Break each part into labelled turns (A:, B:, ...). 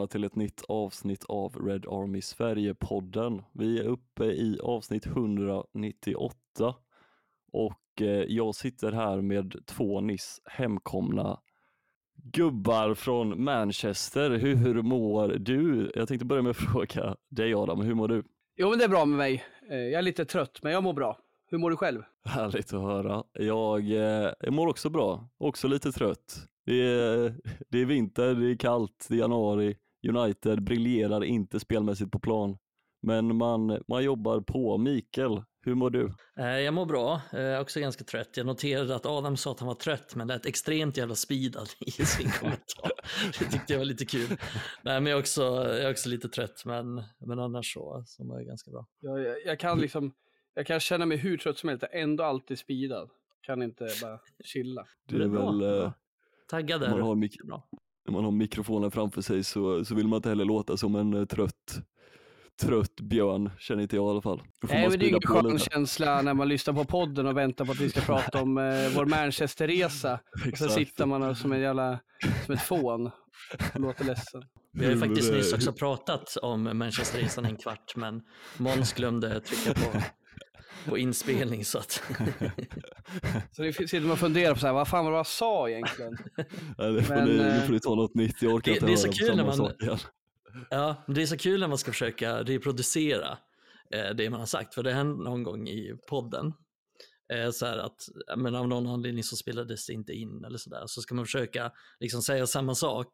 A: välkomna till ett nytt avsnitt av Red Army Sverige-podden. Vi är uppe i avsnitt 198 och eh, jag sitter här med två nyss hemkomna gubbar från Manchester. Hur mår du? Jag tänkte börja med att fråga dig Adam, hur mår du?
B: Jo, men det är bra med mig. Eh, Jag är lite trött, men jag mår bra. Hur mår du själv?
A: Härligt att höra. Jag, eh, jag mår också bra, också lite trött. Det är, det är vinter, det är kallt, det är januari. United briljerar inte spelmässigt på plan, men man, man jobbar på. Mikael, hur mår du?
C: Eh, Jag mår bra, jag är också ganska trött. Jag noterade att Adam sa att han var trött, men lät extremt jävla speedad i sin kommentar. Det tyckte jag var lite kul. Nej, men jag är också, jag är också lite trött, men, men annars så, så mår jag ganska bra.
B: Jag, jag, jag kan liksom, jag kan känna mig hur trött som helst, ändå alltid speedad. Kan inte bara chilla.
A: Det är
C: är
A: väl,
C: bra.
A: eh,
C: Taggad är
A: man
C: du.
A: har, mik-
C: Bra.
A: När man har mikrofonen framför sig så, så vill man inte heller låta som en eh, trött, trött björn, känner inte jag i alla fall.
B: Nej, men det är ingen skön
A: lite.
B: känsla när man lyssnar på podden och väntar på att vi ska prata om eh, vår Manchesterresa. Och så sitter man som en jävla, som ett fån och låter ledsen.
C: Vi har ju faktiskt nyss också pratat om Manchesterresan en kvart, men Måns glömde trycka på, på inspelning så att
B: Så det sitter man och funderar på så här, vad fan var det jag sa egentligen?
A: Nej, det får
B: Men,
A: ni, nu
B: eh,
A: får ni ta något nytt, jag orkar
C: det-
A: inte
C: det är så kul när man-. Ja, det är så kul när man ska försöka reproducera eh, det man har sagt, för det hände någon gång i podden. Eh, så här att, ja, men av någon anledning så spelades det inte in eller sådär, så ska man försöka liksom säga samma sak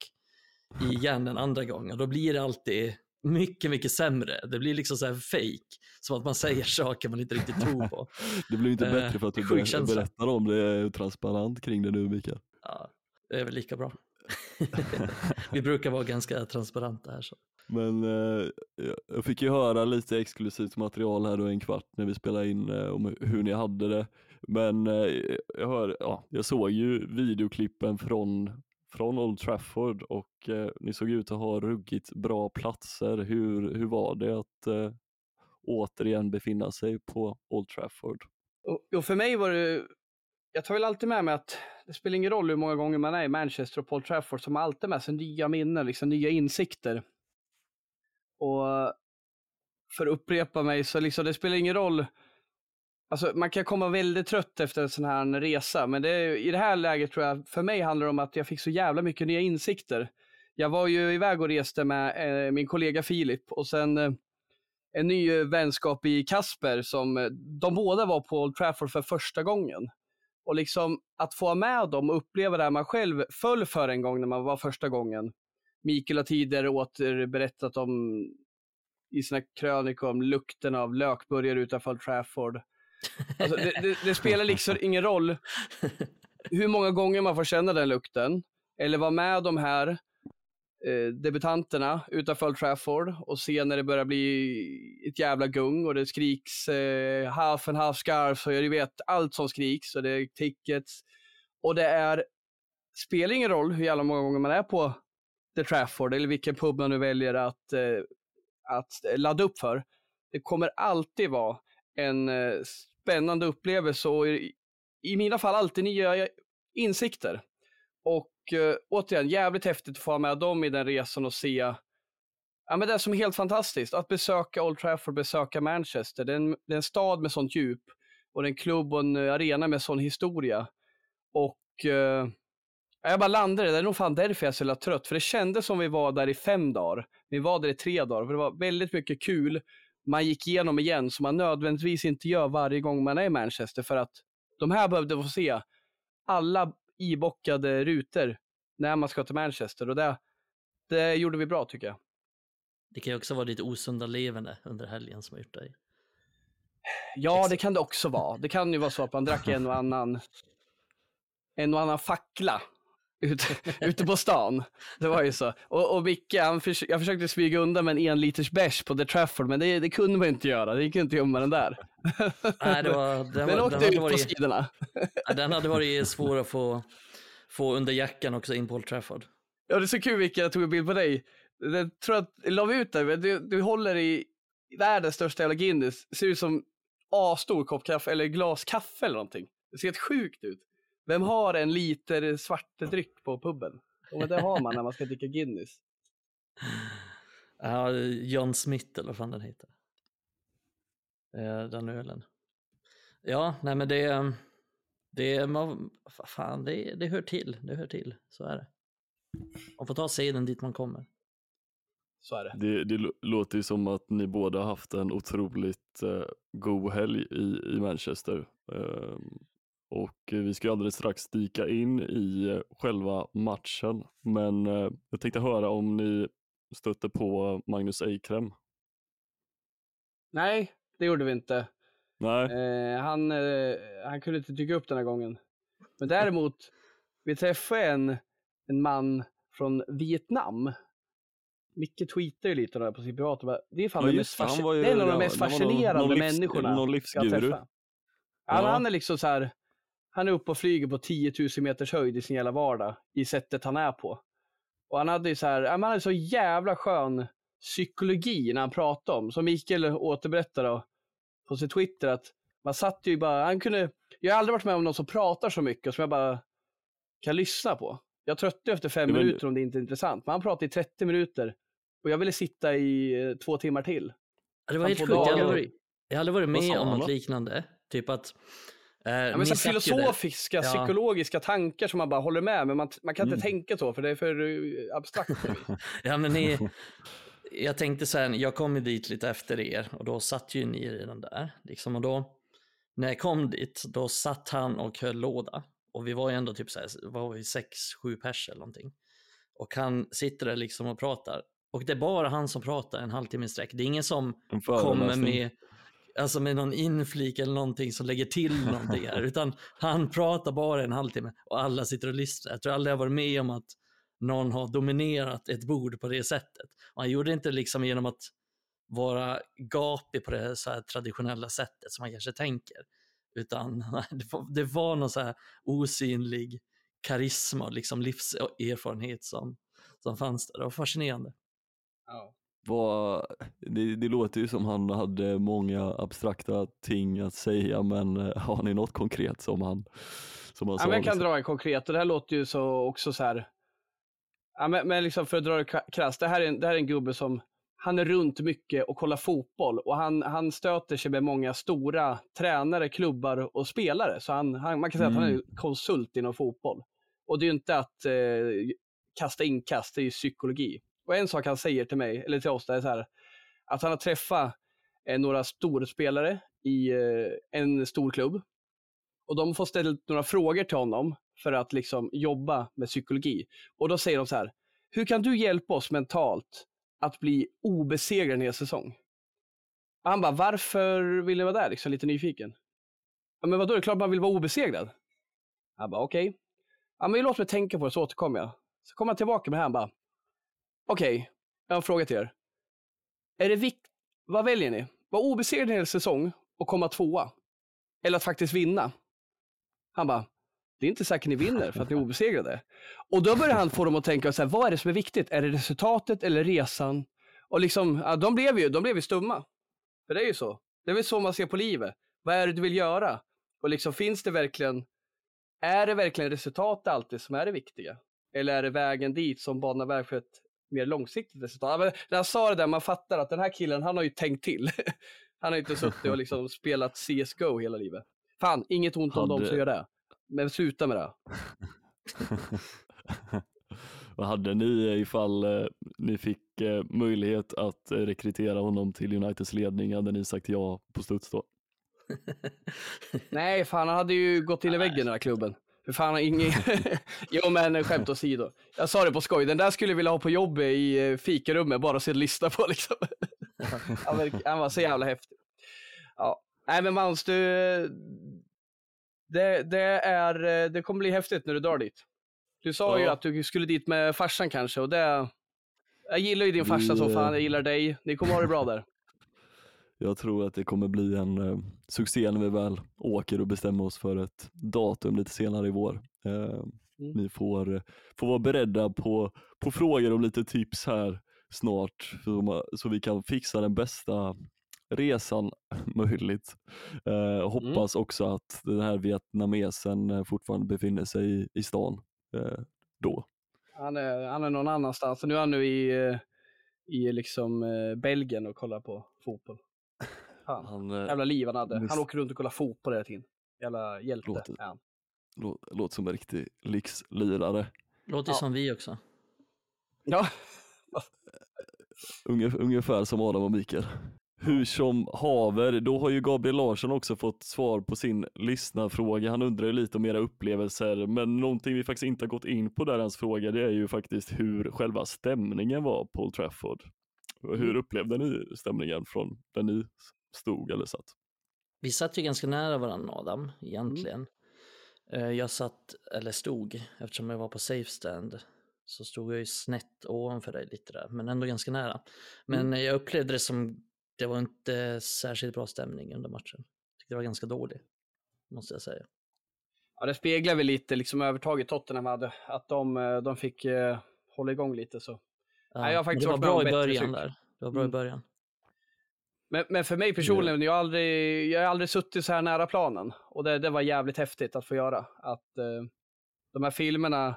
C: igen en andra gång och då blir det alltid mycket, mycket sämre. Det blir liksom så här fake, som att man säger saker man inte riktigt tror på.
A: Det blir inte
C: Eh,
A: bättre för att du ber- berättar om det, är transparent kring det nu Mikael.
C: Ja, det är väl lika bra. Vi brukar vara ganska transparenta här. Så.
A: Men eh, jag- jag fick ju höra lite exklusivt material här då en kvart när vi spelade in eh, om hur ni hade det. Men eh, jag, hör, ja, jag såg ju videoklippen från, från Old Trafford och eh, ni såg ut att ha ruggigt bra platser. Hur, hur var det att eh, återigen befinna sig på Old Trafford?
B: Och, och för mig var det, jag tar väl alltid med mig att det spelar ingen roll hur många gånger man är i Manchester och Old Trafford, som alltid med sig nya minnen, liksom nya insikter. Och för att upprepa mig, så liksom, det spelar ingen roll. Alltså, man kan komma väldigt trött efter en sån här resa, men det, i det här läget tror jag, för mig handlar det om att jag fick så jävla mycket nya insikter. Jag var ju iväg och reste med eh, min kollega Filip och sen eh, en ny vänskap i Kasper som eh, de båda var på Old Trafford för första gången. Och liksom att få vara med dem och uppleva det här man själv föll för en gång när man var första gången. Mikael har tidigare återberättat om i sina krönikor om lukten av lökburgare utanför Old Trafford. Alltså, det, det, det spelar liksom ingen roll hur många gånger man får känna den lukten eller vara med de här eh, debutanterna utanför Old Trafford och se när det börjar bli ett jävla gung och det skriks eh, half and half scarf och jag vet allt som skriks och det är tickets. Och det är, spelar ingen roll hur jävla många gånger man är på The Trafford eller vilken pub man nu väljer att, eh, att ladda upp för. Det kommer alltid vara en eh, spännande upplevelse och i, mina fall alltid nya insikter. Och eh, återigen, jävligt häftigt att få vara med dem i den resan och se ja, men det som är helt fantastiskt. Att besöka Old Trafford, besöka Manchester. Det är en, det är en stad med sånt djup och det är en klubb och en eh, arena med sån historia. Och eh, jag bara landade, det är nog fan därför jag är så jävla trött. För det kändes som vi var där i fem dagar. Vi var där i tre dagar, för det var väldigt mycket kul man gick igenom igen, som man nödvändigtvis inte gör varje gång man är i Manchester. För att de här behövde få se alla ibockade rutor när man ska till Manchester. Och det, det gjorde vi bra tycker jag.
C: Det kan ju också vara lite osunda levande under helgen som har gjort dig.
B: Ja, det kan det också vara. Det kan ju vara så att man drack en och annan, en och annan fackla ute, ute på stan. Det var ju så. Och, och Micke, han förs jag försökte smyga undan med en en liters bärs på The Trafford, men det, det kunde man inte göra. Det gick inte att gömma den där.
C: Nej, det var, den,
B: Den
C: var, den,
B: åkte
C: hade
B: ut på
C: varit,
B: sidorna.
C: ja, den hade varit svår att få, få under jackan också in på Old Trafford.
B: Ja, det är så kul Micke, jag tog en bild på dig. Jag tror att, la vi ut det, du, du håller i världens största jävla Guinness. Ser ut som A-stor kopp kaffe, eller glas kaffe eller någonting. Det ser helt sjukt ut. Vem har en liter svartdryck på puben? Och det har man när man ska dricka Guinness.
C: Ja, John Smith eller vad fan den heter. Eh, Den ölen. Ja, nej men det, det, man, fan, det, det hör till, det hör till, så är det. Man får ta seden dit man kommer.
B: Så är det.
A: Det, det lå- låter ju som att ni båda haft en otroligt eh, god helg i, i Manchester. Ehm, och eh, vi ska alldeles strax dyka in i eh, själva matchen. Men eh, jag tänkte höra om ni stötte på Magnus Eikrem.
B: Nej, det gjorde vi inte.
A: Nej,
B: Eh, han, eh, han kunde inte dyka upp den här gången. Men däremot, vi träffade en, en man från Vietnam. Micke tweetade ju lite där på sin privata. Det är fan
A: Ja, just det, ju-
B: det är en av de mest
A: någon-
B: fascinerande
A: någon livs-
B: människorna
A: någon
B: jag
A: livsguru.
B: träffat. Han,
A: Ja.
B: han är liksom så här, han är uppe och flyger på 10 000 meters höjd i sin jävla vardag i sättet han är på. Och han hade ju så här, han hade så jävla skön psykologi när han pratade om, som Mikael återberättar då, på sin Twitter, att man satt ju bara, han kunde, jag har aldrig varit med om någon som pratar så mycket som jag bara kan lyssna på. Jag tröttnar efter fem
A: men-
B: minuter om det inte är intressant, men han pratade i 30 minuter och jag ville sitta i eh, två timmar till.
C: Det var helt sjukt, jag har aldrig, varit med om något liknande. Typ att eh,
B: Ja, men så filosofiska,
C: Ja.
B: psykologiska tankar som man bara håller med, men man, man kan inte
A: Mm.
B: tänka så för det är för eh, abstrakt.
C: Ja, men ni, jag tänkte så här, jag kom ju dit lite efter er och då satt ju ni redan där. Liksom, och då, när jag kom dit, då satt han och höll låda. Och vi var ju ändå typ så här, var vi sex, sju pers eller någonting. Och han sitter där liksom och pratar. Och det är bara han som pratar en halvtimme i sträck. Det är ingen som kommer med, alltså med någon inflik eller någonting som lägger till någonting här, utan han pratar bara en halvtimme och alla sitter och lyssnar. Jag tror aldrig jag varit med om att någon har dominerat ett bord på det sättet. Och han gjorde inte liksom genom att vara gapig på det så här traditionella sättet som man kanske tänker, utan det var, det var någon så här osynlig karisma och liksom livserfarenhet som, som fanns där. Det var fascinerande.
B: Ja.
A: Vad- det, det låter ju som han hade många abstrakta ting att säga, men eh, har ni något konkret som han, som han
B: Ja,
A: sa?
B: men jag kan
A: liksom?
B: dra en konkret och det här låter ju så också så här. Ja, men, men liksom för att dra det kra- krasst, det här, är en, det här är en gubbe som han är runt mycket och kollar fotboll och han, han stöter sig med många stora tränare, klubbar och spelare. Så han, han, man kan säga att han är
A: Mm.
B: konsult inom fotboll. Och det är ju inte att eh, kasta inkast, det är ju psykologi. Och en sak han säger till mig, eller till oss, det är så här, att han har träffat eh, några storspelare i eh, en stor klubb och de får ställa några frågor till honom för att liksom jobba med psykologi. Och då säger de så här, hur kan du hjälpa oss mentalt att bli obesegrade en hel säsong? Och han bara, varför vill du vara där? Liksom, lite nyfiken. Ja, men vadå, det är klart man vill vara obesegrad. Han bara, okej. Ja, men låt mig tänka på det så återkommer jag. Så kommer han tillbaka med det här, han bara, okej, jag har en fråga till er. Är det vikt, vad väljer ni? Vara obesegrad en hel säsong och komma tvåa? Eller att faktiskt vinna? Han bara, det är inte säkert ni vinner för att ni är obesegrade. Och då börjar han få dem att tänka, så här, vad är det som är viktigt? Är det resultatet eller resan? Och liksom, ja, de, blev ju, de blev ju stumma. För det är ju så. Det är väl så man ser på livet. Vad är det du vill göra? Och liksom, finns det verkligen, är det verkligen resultatet alltid som är det viktiga? Eller är det vägen dit som banar väg för ett mer långsiktigt resultat? Men när han sa det där, man fattar att den här killen, han har ju tänkt till. han har inte suttit och liksom spelat CSGO hela livet. Fan, inget ont om
A: Hade-
B: dem som gör det. Men sluta med det.
A: Vad hade ni ifall eh, ni fick eh, möjlighet att eh, rekrytera honom till Uniteds ledning? Hade ni sagt ja på studs då?
B: Nej, fan han hade ju gått in i väggen den här klubben. För fan, ingen... jo men skämt åsido. Jag sa det på skoj, den där skulle jag vilja ha på jobbet i eh, fikarummet, bara se lyssna på liksom. han, var så jävla häftig. Ja. Nej men Måns, du... Det, det, är, eh, det kommer bli häftigt när du drar dit. Du sa ju
A: Ja.
B: att du skulle dit med farsan kanske och det... Jag gillar ju din farsa
A: Vi,
B: som fan,
A: eh,
B: jag gillar dig. Ni kommer ha det bra där.
A: Jag tror att det kommer bli en eh, succé när vi väl åker och bestämmer oss för ett datum lite senare i vår. Eh, Ni får, får vara beredda på, på frågor och lite tips här snart så, så vi kan fixa den bästa resan möjligt. Eh, hoppas också att den här vietnamesen eh, fortfarande befinner sig i, i stan eh, då.
B: Han är, han är någon annanstans. Nu är han nu i, eh, i liksom eh, Belgien och kollar på fotboll. Fan.
A: Han eh,
B: Jävla liv han hade.
A: Miss-
B: Han åker runt och kollar fotboll hela tiden. Jävla hjälte
A: Låter-
B: är han.
A: lå- låter som en riktig lyxlirare.
C: Låter
B: Ja.
C: som vi också.
B: Ja,
A: Unge- Ungefär som Adam och Mikael. Hur som haver, då har ju Gabriel Larsson också fått svar på sin lyssnarfråga. Han undrar ju lite om era upplevelser, men någonting vi faktiskt inte har gått in på där hans fråga, det är ju faktiskt hur själva stämningen var på Old Trafford. Hur upplevde ni stämningen från där ni stod eller satt?
C: Vi satt ju ganska nära varandra Adam, egentligen. Eh, Jag satt, eller stod, eftersom jag var på safe stand, så stod jag ju snett ovanför dig lite där, men ändå ganska nära. Men eh, jag upplevde det som, det var inte särskilt bra stämning under matchen. Jag tyckte det var ganska dålig, måste jag säga.
B: ja det speglar väl lite liksom övertaget Tottenham hade. Att de, eh, de fick eh, hålla igång lite så. Nej, jag har faktiskt
C: det var
B: varit
C: bra i början där. Det var bra
B: Mm.
C: i början.
B: Men, men för mig personligen, jag har aldrig, jag har aldrig suttit så här nära planen. Och det, det var jävligt häftigt att få göra. Att eh, de här filmerna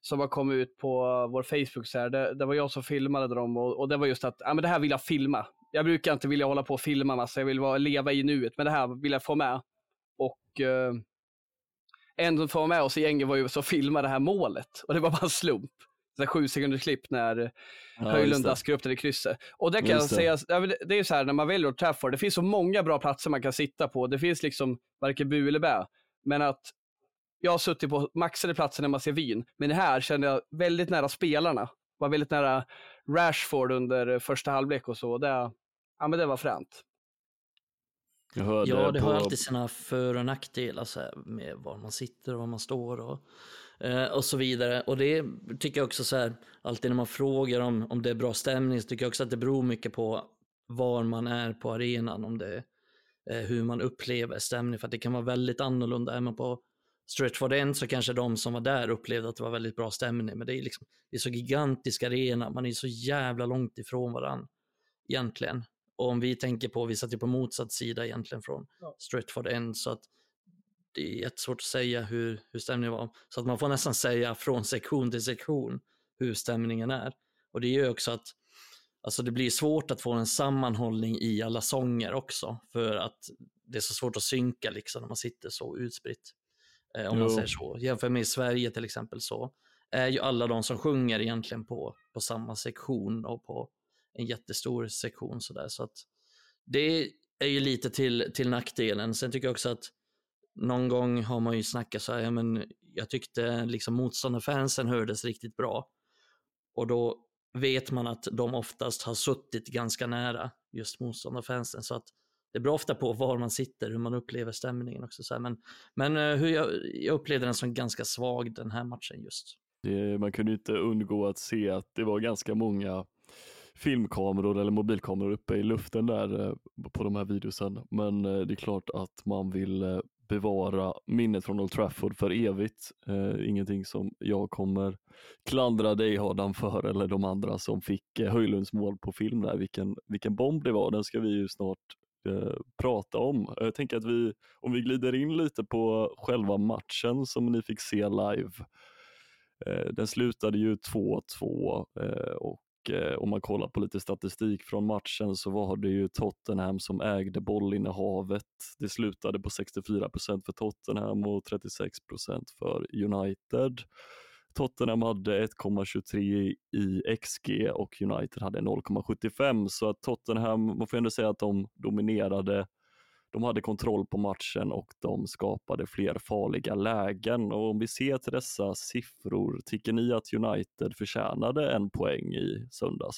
B: som har kommit ut på vår Facebook, så här, det, det var jag som filmade dem och, och det var just att ja, men det här vill jag filma. Jag brukar inte vilja hålla på och filma massa, jag vill vara, leva i nuet, men det här vill jag få med. Och eh, en som får med oss i gänget var ju så filma det här målet och det var bara en slump. Så sju sekunders klipp när
A: Ja,
B: Höjlund daskar upp det i krysset. Och det kan jag
A: Just det.
B: säga, det- det är ju så här när man väljer Old Trafford, det finns så många bra platser man kan sitta på. Det finns liksom varken bu eller bä. Men att jag har suttit på maxade platser när man ser vin, men det här kände jag väldigt nära spelarna. Var väldigt nära Rashford under första halvlek och så. Det, ja, men det var fränt.
A: Jag hörde
C: Ja, det
A: på,
C: har alltid sina för och nackdelar så här, med var man sitter och var man står och, eh, och så vidare. Och det tycker jag också så här, alltid när man frågar om, om det är bra stämning så tycker jag också att det beror mycket på var man är på arenan, om det eh, hur man upplever stämning. För att det kan vara väldigt annorlunda. Är man på Stretchford End så kanske de som var där upplevde att det var väldigt bra stämning. Men det är, liksom, det är så gigantisk arena, man är så jävla långt ifrån varandra egentligen. Och om vi tänker på, vi satt ju på motsatt sida egentligen från
B: Ja.
C: Stretford End, så att det är jättesvårt att säga hur, hur stämningen var. Så att man får nästan säga från sektion till sektion hur stämningen är. Och det gör också att alltså det blir svårt att få en sammanhållning i alla sånger också, för att det är så svårt att synka liksom när man sitter så utspritt. Eh, om man
A: Jo.
C: säger så. Jämför med i Sverige till exempel så är ju alla de som sjunger egentligen på, på samma sektion och på en jättestor sektion sådär. Så att det är ju lite till, till nackdelen. Sen tycker jag också att någon gång har man ju snackat så här, ja, men jag tyckte liksom motståndarfansen hördes riktigt bra. Och då vet man att de oftast har suttit ganska nära just motståndarfansen. Så att det beror ofta på var man sitter, hur man upplever stämningen också. Så här. Men, men eh, hur jag, jag upplevde den som ganska svag den här matchen just.
A: det, man kunde inte undgå att se att det var ganska många filmkameror eller mobilkameror uppe i luften där eh, på de här videosen. Men eh, det är klart att man vill bevara minnet från Old Trafford för evigt. Eh, ingenting som jag kommer klandra dig Adam för eller de andra som fick eh, Höjlunds mål på film där. Vilken, vilken bomb det var, den ska vi ju snart eh, prata om. Jag tänker att vi, om vi glider in lite på själva matchen som ni fick se live. Eh, den slutade ju 2-2 eh, och eh, om man kollar på lite statistik från matchen så var det ju Tottenham som ägde bollinnehavet. Det slutade på 64% för Tottenham och 36% för United. Tottenham hade 1,23 i XG och United hade 0,75 så att Tottenham, man får ändå säga att de dominerade de hade kontroll på matchen och de skapade fler farliga lägen. Och om vi ser till dessa siffror, tycker ni att United förtjänade en poäng i söndags?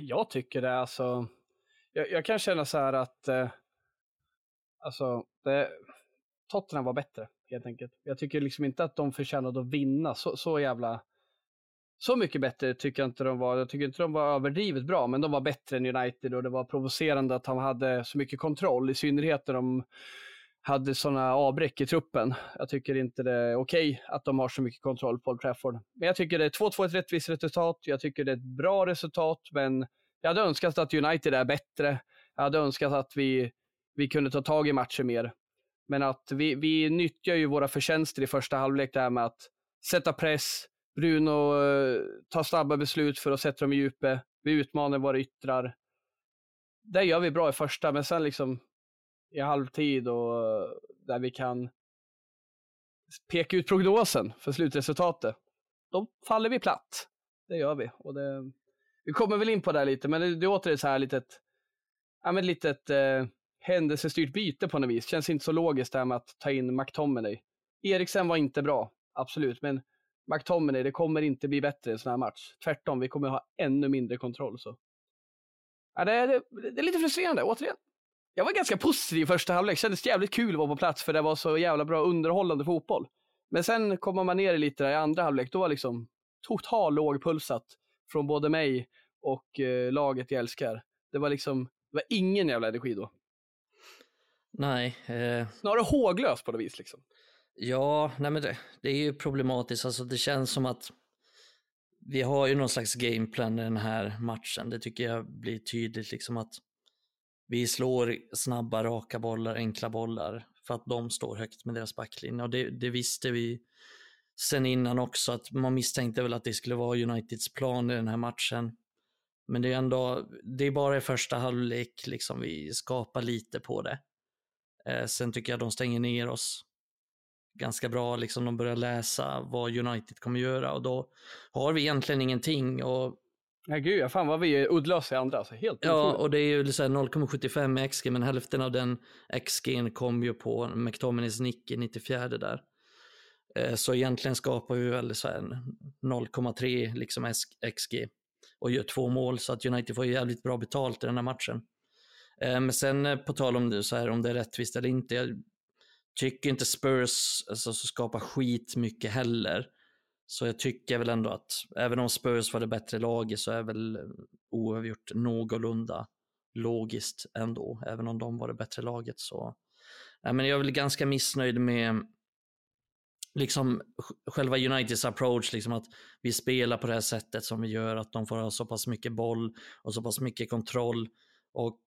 B: Jag tycker det, alltså. Jag, jag kan känna så här att eh, alltså, det, Tottenham var bättre helt enkelt. Jag tycker liksom inte att de förtjänade att vinna så, så jävla så mycket bättre tycker jag inte de var. Jag tycker inte de var överdrivet bra, men de var bättre än United och det var provocerande att de hade så mycket kontroll, i synnerhet när de hade sådana avbräck i truppen. Jag tycker inte det är okej att de har så mycket kontroll på Old Trafford. Men jag tycker det är 2-2 ett rättvist resultat. Jag tycker det är ett bra resultat, men jag hade önskat att United är bättre. Jag hade önskat att vi, vi kunde ta tag i matcher mer. Men att vi, vi nyttjar ju våra förtjänster i första halvlek, det här med att sätta press, Bruno eh, tar snabba beslut för att sätta dem i djupet. Vi utmanar våra yttrar. Det gör vi bra i första, men sen liksom i halvtid och eh, där vi kan peka ut prognosen för slutresultatet, då faller vi platt. Det gör vi. Och det, vi kommer väl in på det lite, men det, det är återigen så här litet, ja, men litet eh, händelsestyrt byte på något vis. Känns inte så logiskt det här med att ta in McTominay. Eriksen var inte bra, absolut, men McTominay, det kommer inte bli bättre i en sån här match. Tvärtom, vi kommer ha ännu mindre kontroll. Så. Ja, det, det, det är lite frustrerande, återigen. Jag var ganska positiv i första halvlek, kändes jävligt kul att vara på plats för det var så jävla bra underhållande fotboll. Men sen kommer man ner lite i andra halvlek, då var liksom total lågpulsat från både mig och eh, laget jag älskar. Det var liksom, det var ingen jävla energi då.
C: Nej. Eh...
B: Snarare håglös på något vis liksom.
C: Ja, nej men det, det är ju problematiskt. Alltså det känns som att vi har ju någon slags gameplan i den här matchen. Det tycker jag blir tydligt liksom att vi slår snabba, raka bollar, enkla bollar för att de står högt med deras backlinje. Och det, det visste vi sen innan också, att man misstänkte väl att det skulle vara Uniteds plan i den här matchen. Men det är ändå, det är bara i första halvlek liksom vi skapar lite på det. Eh, sen tycker jag de stänger ner oss ganska bra, liksom de börjar läsa vad United kommer göra och då har vi egentligen ingenting. Och
B: Ja gud, fan vad vi är uddlösa i andra. Alltså, helt
C: ja, och det är ju 0,75 XG, men hälften av den XG kom ju på McTominays nick i 94 där. Eh, så egentligen skapar vi väl 0,3 liksom XG och gör två mål så att United får jävligt bra betalt i den här matchen. Eh, men sen eh, på tal om det, så här, om det är rättvist eller inte, tycker inte Spurs alltså, skapar skit mycket heller. Så jag tycker väl ändå att även om Spurs var det bättre laget så är väl oavgjort någorlunda logiskt ändå, även om de var det bättre laget. Så ja, men jag är väl ganska missnöjd med liksom själva Uniteds approach, liksom att vi spelar på det här sättet som vi gör, att de får ha så pass mycket boll och så pass mycket kontroll. Och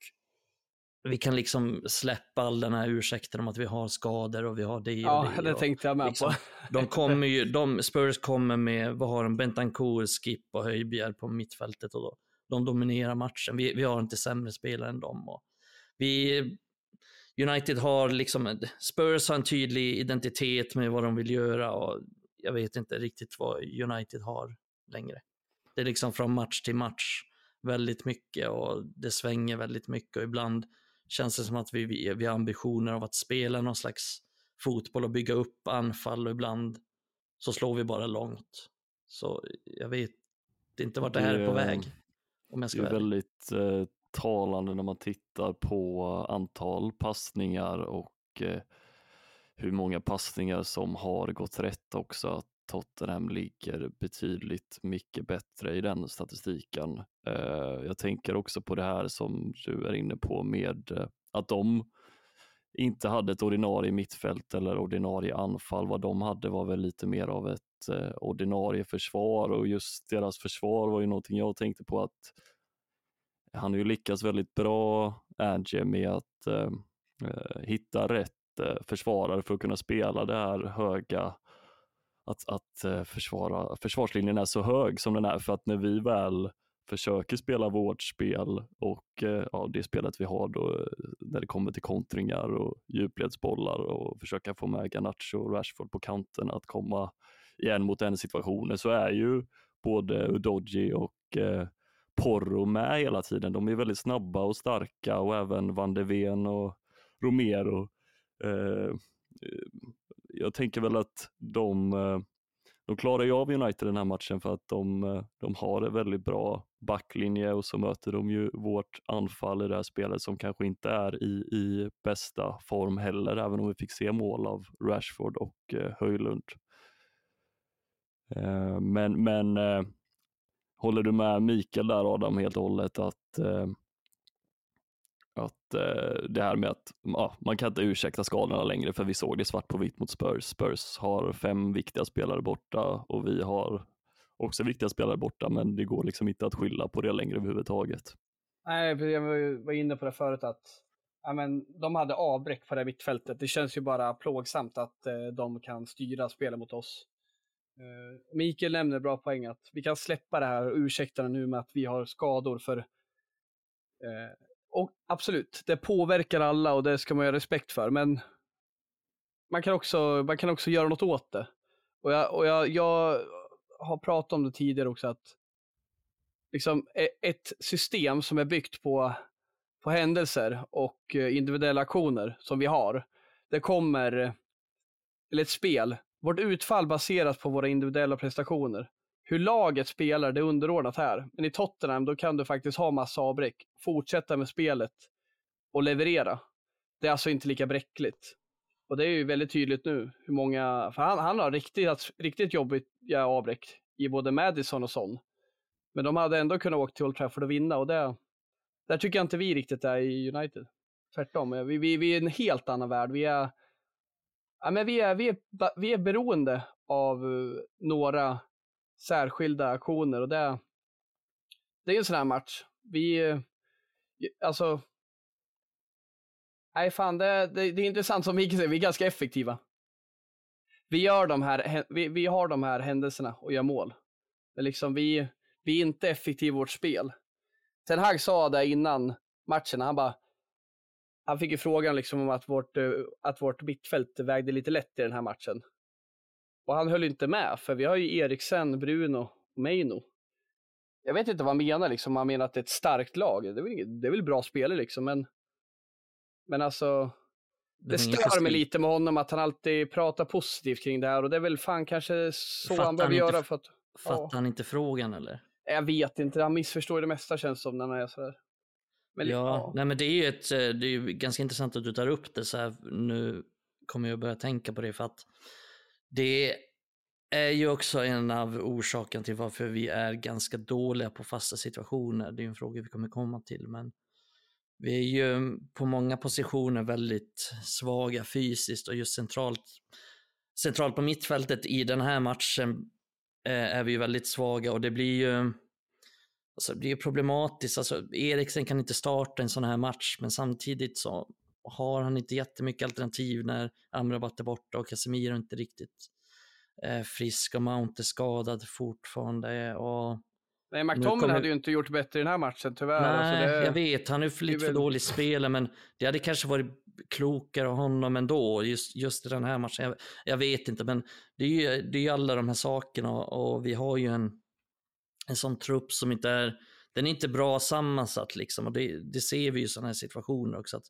C: vi kan liksom släppa all den här ursäkten om att vi har skador och vi har det
B: ja,
C: och det.
B: det
C: och
B: tänkte jag med
C: liksom,
B: på.
C: de kommer ju, de, Spurs kommer med, vad har de, Bentancourt, Skip och Höjbjerg på mittfältet och då, de dominerar matchen. Vi, vi har inte sämre spelare än dem. Och vi, United har liksom, Spurs har en tydlig identitet med vad de vill göra och jag vet inte riktigt vad United har längre. Det är liksom från match till match väldigt mycket och det svänger väldigt mycket och ibland känns det som att vi, vi, vi har ambitioner av att spela någon slags fotboll och bygga upp anfall och ibland så slår vi bara långt. Så jag vet inte vart det här är på väg. Om jag ska
A: det är väldigt eh, talande när man tittar på antal passningar och eh, hur många passningar som har gått rätt också. Att Tottenham ligger betydligt mycket bättre i den statistiken. Eh, jag tänker också på det här som du är inne på med eh, att de inte hade ett ordinarie mittfält eller ordinarie anfall. Vad de hade var väl lite mer av ett eh, ordinarie försvar och just deras försvar var ju någonting jag tänkte på att han har ju lyckats väldigt bra, Angie, med att eh, hitta rätt försvarare för att kunna spela det här höga att, att eh, försvara, försvarslinjen är så hög som den är för att när vi väl försöker spela vårt spel och eh, ja, det spelet vi har då eh, när det kommer till kontringar och djupledsbollar och försöka få med Garnacho och Rashford på kanten att komma i en mot en situationer så är ju både Udoji och eh, Porro med hela tiden. De är väldigt snabba och starka och även Van de Ven och Romero. Eh, jag tänker väl att de, eh, de klarar ju av United den här matchen för att de, eh, de har en väldigt bra backlinje och så möter de ju vårt anfall i det här spelet som kanske inte är i, i bästa form heller, även om vi fick se mål av Rashford och eh, Höjlund. Men men håller du med Mikael där Adam helt och hållet att Eh, det här med att ja, man kan inte ursäkta skadorna längre för vi såg det svart på vitt mot Spurs. Spurs har fem viktiga spelare borta och vi har också viktiga spelare borta men det går liksom inte att skylla på det längre överhuvudtaget.
B: Nej, jag var inne på det förut att ja, men, de hade avbräck på det mittfältet. Det känns ju bara plågsamt att eh, de kan styra spelet mot oss. Eh, Mikael nämner bra poäng att vi kan släppa det här och ursäkta det nu med att vi har skador för eh, och absolut, det påverkar alla och det ska man ha respekt för, men man kan också, man kan också göra något åt det. Och jag, och jag, jag har pratat om det tidigare också, att liksom e, ett system som är byggt på, på händelser och eh, individuella aktioner som vi har, det kommer, eller ett spel, vårt utfall baseras på våra individuella prestationer. Hur laget spelar, det är underordnat här. Men i Tottenham, då kan du faktiskt ha massa avbräck, fortsätta med spelet och leverera. Det är alltså inte lika bräckligt. Och det är ju väldigt tydligt nu hur många, för han, han har riktigt, alltså, riktigt jobbigt avbräck i både Madison och Son. Men de hade ändå kunnat åka till Old Trafford och vinna och det, där tycker jag inte vi riktigt är i United. Tvärtom, vi, vi, vi är en helt annan värld. Vi är, ja, men vi är, vi är, vi är beroende av eh, några särskilda aktioner och det, det är en sån här match. Vi, alltså, nej fan det, det, det är intressant som Mikael säger, vi är ganska effektiva. Vi, gör de här, vi, vi har de här händelserna och gör mål. Men liksom vi, vi är inte effektiva i vårt spel. Ten Hag sa det innan matchen, han bara, han fick ju frågan liksom om att vårt, eh, att vårt mittfält vägde lite lätt i den här matchen. Och han höll inte med, för vi har ju Eriksen, Bruno och Meino. Jag vet inte vad han menar, liksom. han menar att det är ett starkt lag. Det är väl, det är väl bra spelare liksom, men, men alltså, det stör mig lite med honom att han alltid pratar positivt kring det här och det är väl fan kanske så Fattar han behöver göra för att...
C: Fattar ja. han inte frågan eller?
B: Jag vet inte, han missförstår det mesta känns som när han är sådär.
C: Men, ja, ja, nej men det är ju ett, eh, det är ganska intressant att du tar upp det så här. Nu kommer jag börja tänka på det för att det är ju också en av orsakerna till varför vi är ganska dåliga på fasta situationer. Det är en fråga vi kommer komma till, men vi är ju på många positioner väldigt svaga fysiskt och just centralt, centralt på mittfältet i den här matchen eh, är vi ju väldigt svaga och det blir ju alltså det blir problematiskt. Alltså, Eriksen kan inte starta en sån här match, men samtidigt så har han inte jättemycket alternativ när Amrabat är borta och Casemiro inte riktigt är frisk och Mount är skadad fortfarande. Och
B: Nej, McTominay kommer... hade ju inte gjort bättre i den här matchen tyvärr.
C: Alltså, Nej, alltså det... jag vet. Han är för lite för dålig spelare, men det hade kanske varit klokare av honom ändå, just, just i den här matchen. Jag, jag vet inte, men det är ju det är alla de här sakerna och vi har ju en, en sån trupp som inte är, den är inte bra sammansatt liksom och det, det ser vi ju i sådana här situationer också. Att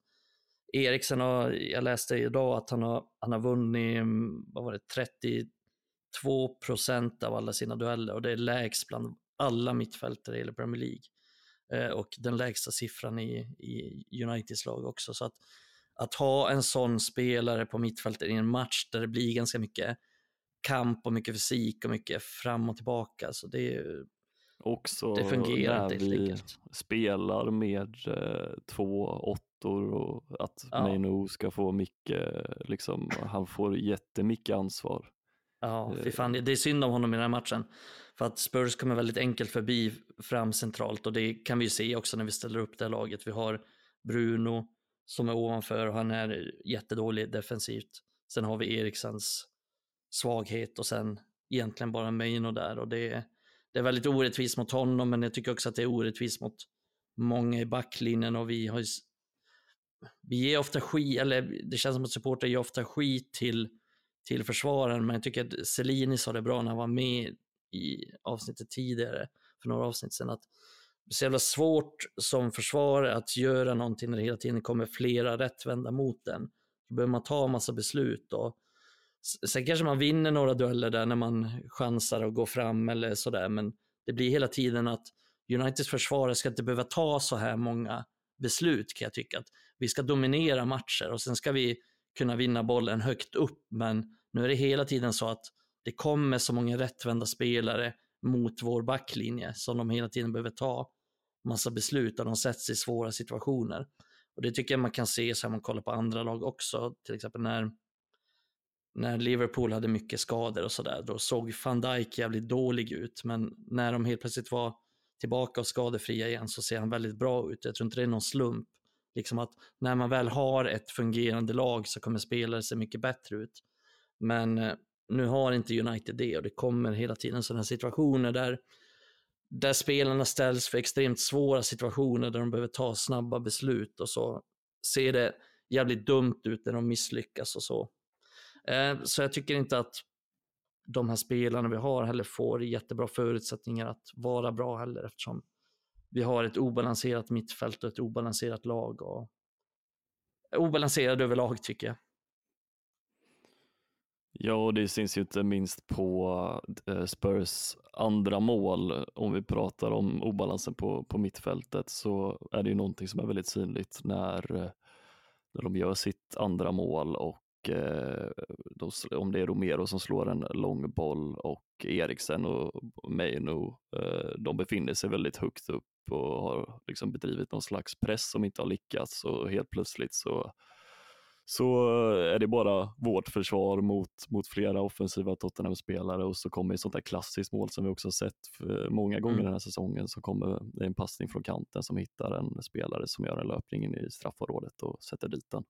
C: Eriksen har, jag läste idag att han har, han har vunnit, vad var det, 32 procent av alla sina dueller och det är lägst bland alla mittfältare i Premier League. Eh, och den lägsta siffran i, i Uniteds lag också. Så att, att ha en sån spelare på mittfältet i en match där det blir ganska mycket kamp och mycket fysik och mycket fram och tillbaka. Så det,
A: Också det fungerar inte vi spelar med eh, två åttor och att ja. Maino ska få mycket, liksom, han får jättemycket ansvar.
C: Ja, fy fan, det är synd om honom i den här matchen. För att Spurs kommer väldigt enkelt förbi fram centralt och det kan vi ju se också när vi ställer upp det här laget. Vi har Bruno som är ovanför och han är jättedålig defensivt. Sen har vi Eriksens svaghet och sen egentligen bara Meino där och det är, det är väldigt orättvist mot honom men jag tycker också att det är orättvist mot många i backlinjen och vi har vi ger ofta skit, eller det känns som att supportrar ger ofta skit till, till försvararen men jag tycker att Selini sa det bra när han var med i avsnittet tidigare, för några avsnitt sedan, att det är så jävla svårt som försvarare att göra någonting när det hela tiden kommer flera rättvända mot den. Då behöver man ta en massa beslut och sen kanske man vinner några dueller där när man chansar och går fram eller sådär, men det blir hela tiden att Uniteds försvarare ska inte behöva ta så här många beslut kan jag tycka. Att vi ska dominera matcher och sen ska vi kunna vinna bollen högt upp, men nu är det hela tiden så att det kommer så många rättvända spelare mot vår backlinje som de hela tiden behöver ta massa beslut och de sätts i svåra situationer. Och det tycker jag man kan se så här man kollar på andra lag också, till exempel när, när Liverpool hade mycket skador och sådär, då såg van Dijk jävligt dålig ut, men när de helt plötsligt var tillbaka och skadefria igen så ser han väldigt bra ut. Jag tror inte det är någon slump. Liksom att när man väl har ett fungerande lag så kommer spelare se mycket bättre ut. Men eh, nu har inte United det och det kommer hela tiden sådana situationer där, där spelarna ställs för extremt svåra situationer där de behöver ta snabba beslut och så ser det jävligt dumt ut när de misslyckas och så. Eh, så jag tycker inte att de här spelarna vi har heller får jättebra förutsättningar att vara bra heller eftersom vi har ett obalanserat mittfält och ett obalanserat lag. Och obalanserad överlag tycker jag.
A: Ja, och det syns ju inte minst på eh, Spurs andra mål. Om vi pratar om obalansen på, på mittfältet så är det ju någonting som är väldigt synligt när, eh, när de gör sitt andra mål och eh, då, om det är Romero som slår en lång boll och Eriksen och Meino, eh, de befinner sig väldigt högt upp och har liksom bedrivit någon slags press som inte har lyckats och helt plötsligt så så är det bara vårt försvar mot, mot flera offensiva Tottenham-spelare och så kommer ett sånt där klassiskt mål som vi också sett många gånger mm. den här säsongen så kommer det en passning från kanten som hittar en spelare som gör en löpning in i straffområdet och sätter dit den.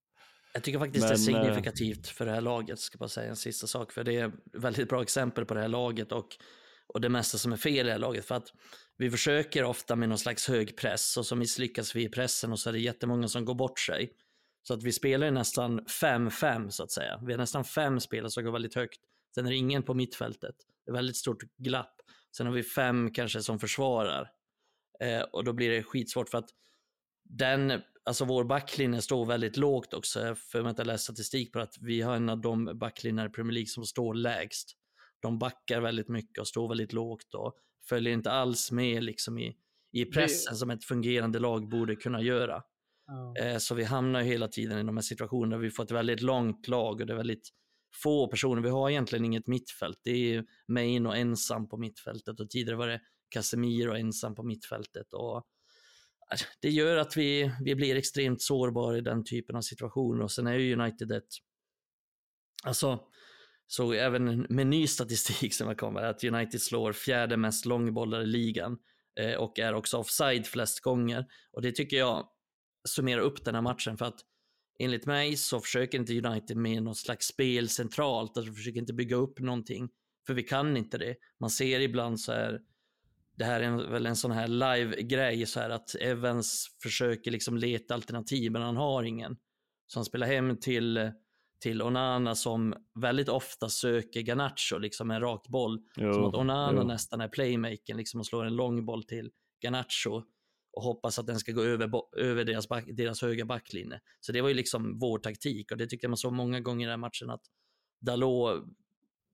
C: Jag tycker faktiskt Men, det är eh, signifikativt för det här laget, ska bara säga en sista sak, för det är väldigt bra exempel på det här laget och, och det mesta som är fel i det här laget. För att vi försöker ofta med någon slags hög press och så misslyckas vi i pressen och så är det jättemånga som går bort sig. Så att vi spelar nästan 5-5 så att säga. Vi har nästan fem spelare som går väldigt högt. Sen är det ingen på mittfältet. Det är väldigt stort glapp. Sen har vi fem kanske som försvarar. Eh, och då blir det skitsvårt för att den, alltså vår backlinje står väldigt lågt också. För att jag läst statistik på att vi har en av de backlinjer i Premier League som står lägst. De backar väldigt mycket och står väldigt lågt och följer inte alls med liksom i, i pressen som ett fungerande lag borde kunna göra. Oh. Så vi hamnar ju hela tiden i de här situationerna där vi får ett väldigt långt lag och det är väldigt få personer. Vi har egentligen inget mittfält. Det är Main och ensam på mittfältet och tidigare var det Casemiro ensam på mittfältet. Och äh, det gör att vi, vi blir extremt sårbara i den typen av situationer och sen är ju United ett, alltså, så även med ny statistik som har kommit, att United slår fjärde mest långbollar i ligan eh, och är också offside flest gånger. Och det tycker jag summerar upp den här matchen för att enligt mig så försöker inte United med något slags spel centralt, alltså försöker inte bygga upp någonting, för vi kan inte det. Man ser ibland så här, det här är väl en sån här live-grej, så här att Evans försöker liksom leta alternativ, men han har ingen. Så han spelar hem till, eh, till Onana som väldigt ofta söker Garnacho, liksom en rak boll. Jo, som att Onana jo. nästan är playmaken, liksom och slår en lång boll till Garnacho och hoppas att den ska gå över, över deras, back, deras höga backlinje. Så det var ju liksom vår taktik och det tyckte man såg många gånger i den matchen att Dalot,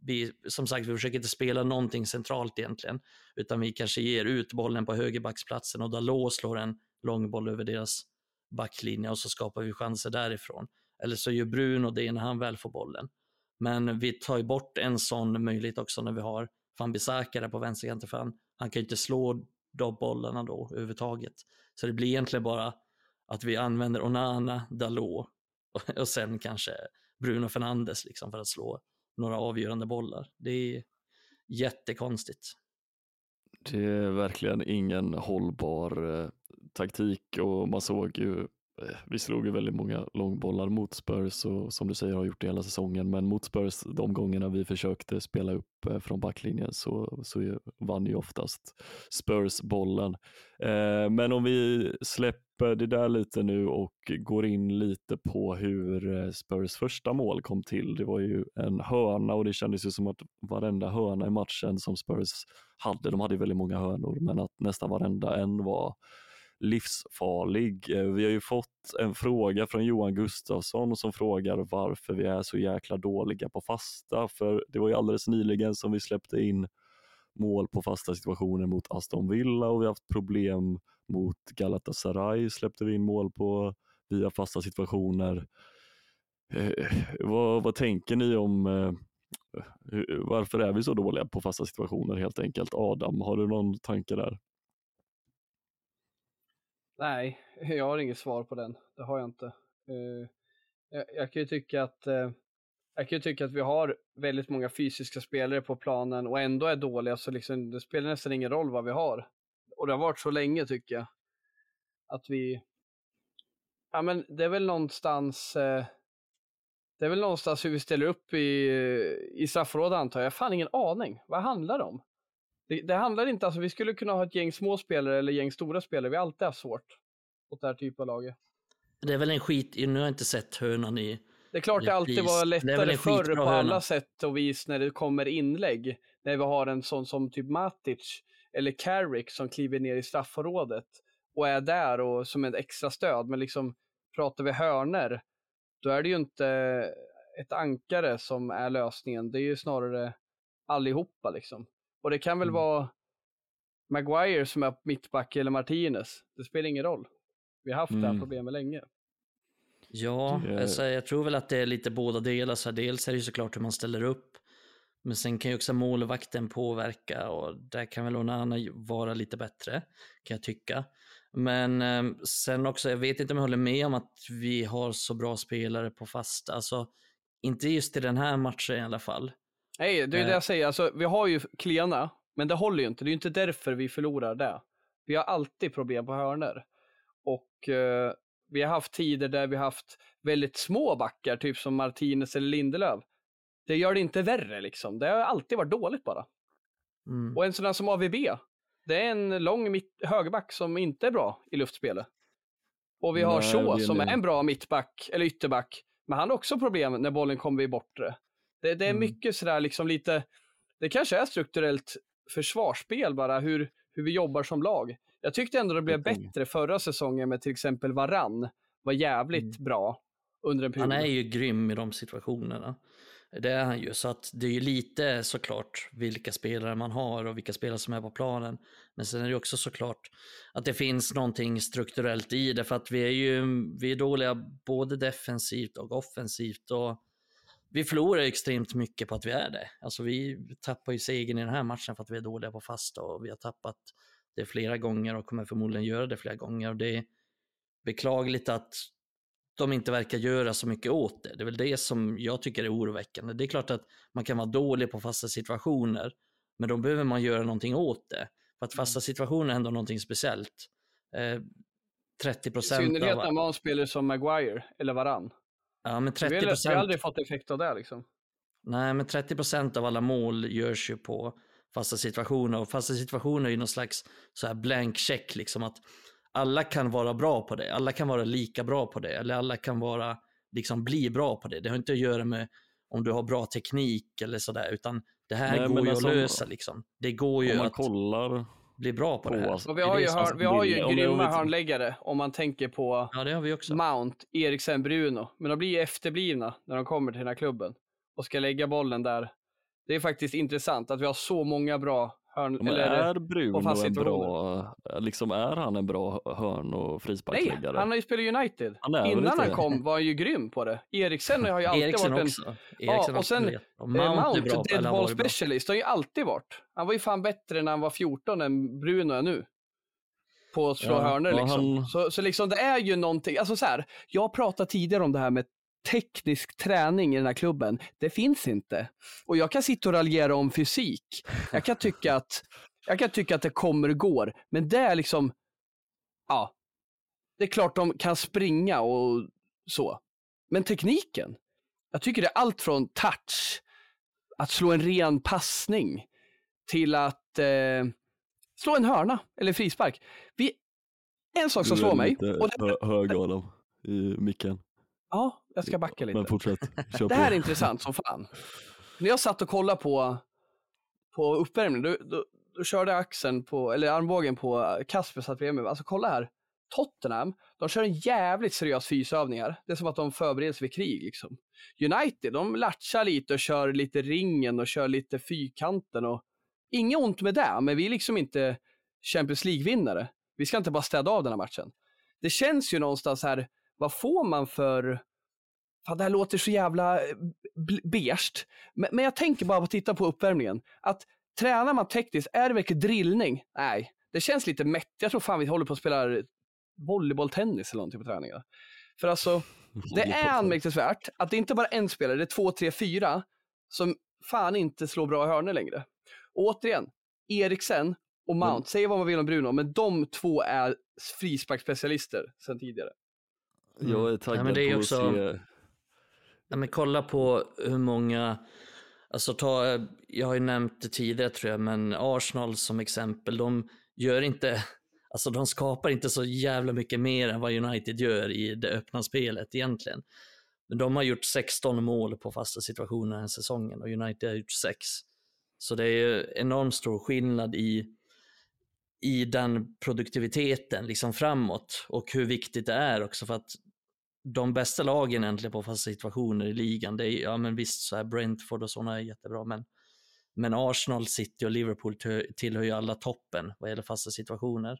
C: vi, som sagt, vi försöker inte spela någonting centralt egentligen, utan vi kanske ger ut bollen på högerbacksplatsen och Dalot slår en lång boll över deras backlinje och så skapar vi chanser därifrån. Eller så gör Bruno det när han väl får bollen. Men vi tar ju bort en sån möjlighet också när vi har Van Bissaka där på vänsterkanten, för han, han kan ju inte slå de bollarna då överhuvudtaget. Så det blir egentligen bara att vi använder Onana, Dalot och, och sen kanske Bruno Fernandes liksom för att slå några avgörande bollar. Det är jättekonstigt.
A: Det är verkligen ingen hållbar eh, taktik och man såg ju Eh, vi slog ju väldigt många långbollar mot Spurs och som du säger har gjort det hela säsongen men mot Spurs de gångerna vi försökte spela upp eh, från backlinjen så, så vann ju oftast Spurs bollen. Eh, men om vi släpper det där lite nu och går in lite på hur eh, Spurs första mål kom till. Det var ju en hörna och det kändes ju som att varenda hörna i matchen som Spurs hade, de hade väldigt många hörnor men att nästan varenda en var livsfarlig. Eh, vi har ju fått en fråga från Johan Gustafsson som frågar varför vi är så jäkla dåliga på fasta. För det var ju alldeles nyligen som vi släppte in mål på fasta situationer mot Aston Villa och vi har haft problem mot Galatasaray släppte vi in mål på via fasta situationer. Eh, vad, vad tänker ni om eh, varför är vi så dåliga på fasta situationer helt enkelt? Adam, har du någon tanke där?
B: Nej, jag har inget svar på den. Det har jag inte. Eh, jag, kan ju tycka att eh, jag kan tycka att vi har väldigt många fysiska spelare på planen och ändå är dåliga, så liksom, det spelar nästan ingen roll vad vi har. Och det har varit så länge tycker jag. Att vi... Ja men det är väl någonstans... Eh, det är väl någonstans hur vi ställer upp i, i straffområdet antar jag. Jag har fan ingen aning. Vad handlar det om? Det, det handlar inte, alltså vi skulle kunna ha ett gäng små spelare eller gäng stora spelare. Vi har alltid haft svårt mot det här typen av laget.
C: Det är väl en skit, nu har jag inte sett hörnan i...
B: Det är klart det alltid var lättare förr på alla sätt och vis när det kommer inlägg. När vi har en sån som typ Matic eller Carrick som kliver ner i straffområdet och är där och som ett extra stöd. Men liksom pratar vi hörner, då är det ju inte ett ankare som är lösningen. Det är ju snarare allihopa liksom. Och det kan väl mm. vara Maguire som är mittback eller Martinez. Det spelar ingen roll. Vi har haft mm. det här mm. problemet länge.
C: Ja, alltså, jag tror väl att det är lite båda delar. Så dels är det ju såklart hur man ställer upp. Men sen kan ju också målvakten påverka och där kan väl Onana vara lite bättre, kan jag tycka. Men eh, sen också, jag vet inte om jag håller med om att vi har så bra spelare på fasta. Alltså, inte just i den här matchen i alla fall.
B: Nej, det är eh. det jag säger. Alltså, vi har ju klena, men det håller ju inte. Det är ju inte därför vi förlorar det. Vi har alltid problem på hörner. Och eh, vi har haft tider där vi har haft väldigt små backar, typ som Martinez eller Lindelöf. Det gör det inte värre liksom. Det har alltid varit dåligt bara. Mm. Och en sån där som AVB, det är en lång mitt, högerback som inte är bra i luftspelet. Och vi har Shaw som är en bra mittback, eller ytterback, men han har också problem när bollen kommer i bortre. Det, det är mm. mycket sådär liksom lite, det kanske är strukturellt försvarsspel bara, hur, hur vi jobbar som lag. Jag tyckte ändå det blev bättre förra säsongen med till exempel Varann var jävligt mm. bra under en period.
C: Han är ju grym i de situationerna. Det är han ju, så att det är ju lite såklart vilka spelare man har och vilka spelare som är på planen. Men sen är det också såklart att det finns någonting strukturellt i det, för att vi är ju vi är dåliga både defensivt och offensivt. Och vi förlorar extremt mycket på att vi är det. Alltså vi tappar ju segern i den här matchen för att vi är dåliga på fasta och vi har tappat det flera gånger och kommer förmodligen göra det flera gånger. Och det är beklagligt att de inte verkar göra så mycket åt det. Det är väl det som jag tycker är oroväckande. Det är klart att man kan vara dålig på fasta situationer, men då behöver man göra någonting åt det. För att fasta mm. situationer är ändå någonting speciellt. Eh, 30 procent
B: I synnerhet när man spelar som Maguire eller Varann.
C: Ja, men 30
B: procent... Vi har aldrig fått effekt av det liksom.
C: Nej, men 30 procent av alla mål görs ju på fasta situationer och fasta situationer är ju någon slags så här blank check liksom att alla kan vara bra på det, alla kan vara lika bra på det eller alla kan vara, liksom bli bra på det. Det har inte att göra med om du har bra teknik eller sådär, utan det här Nej, går ju alltså, att lösa liksom. Det går ju att
A: kollar
C: bli bra på, det här.
B: Alltså, vi har ju, hör, vi har ju grymma hörnläggare om man tänker på
C: ja, det har vi också.
B: Mount, Eriksen, Bruno. Men de blir ju efterblivna när de kommer till den här klubben och ska lägga bollen där. Det är faktiskt intressant att vi har så många bra Hörn,
A: men eller, är Bruno en bra, liksom är han en bra hörn och frisparksläggare?
B: Nej, han har ju spelat United. Han Innan han kom var han ju grym på det. Eriksen har ju alltid
C: Eriksen
B: varit en...
C: Också. Eriksen
B: ja, och sen och Mount, Mount dead ball specialist, har ju alltid varit. Han var ju fan bättre när han var 14 än Bruno är nu. På att slå ja, hörnor liksom. Han... Så, så liksom det är ju någonting, alltså så här, jag pratade tidigare om det här med teknisk träning i den här klubben, det finns inte. Och jag kan sitta och raljera om fysik. Jag kan tycka att, jag kan tycka att det kommer och går, men det är liksom, ja, det är klart de kan springa och så. Men tekniken, jag tycker det är allt från touch, att slå en ren passning, till att eh, slå en hörna eller frispark. Vi, en sak som slår mig.
A: Du är hög Adam i micken.
B: Ja, jag ska backa lite.
A: Men fortsätt. Kör
B: det här är intressant som fan. När jag satt och kollade på, på uppvärmningen, då, då, då körde axeln på, eller armbågen på Kasper satt bredvid mig. Alltså kolla här. Tottenham, de kör en jävligt seriös fysövningar. Det är som att de förbereder sig för krig. Liksom. United, de latchar lite och kör lite ringen och kör lite fyrkanten. Och... Inget ont med det, men vi är liksom inte Champions League-vinnare. Vi ska inte bara städa av den här matchen. Det känns ju någonstans här, vad får man för... Fan, det här låter så jävla eh, beige. Men, men jag tänker bara på att titta på uppvärmningen. Att tränar man tekniskt, är det verkligen drillning? Nej, det känns lite mätt. Jag tror fan vi håller på att spela volleyboll, tennis eller någonting på träningarna. För alltså, det är anmärkningsvärt att det inte bara är en spelare, det är två, tre, fyra som fan inte slår bra hörnor längre. Och återigen, Eriksen och Mount, mm. säg vad man vill om Bruno, men de två är frisparksspecialister sedan tidigare.
A: Jag är taggad Nej, på också... att se
C: Ja, men kolla på hur många, alltså ta, jag har ju nämnt det tidigare tror jag, men Arsenal som exempel, de gör inte, alltså de skapar inte så jävla mycket mer än vad United gör i det öppna spelet egentligen. Men de har gjort 16 mål på fasta situationer den här säsongen och United har gjort 6. Så det är ju enormt stor skillnad i, i den produktiviteten liksom framåt och hur viktigt det är också för att de bästa lagen egentligen på fasta situationer i ligan, det är, ja men visst så är Brentford och sådana är jättebra, men, men Arsenal, City och Liverpool tillhör ju alla toppen vad gäller fasta situationer.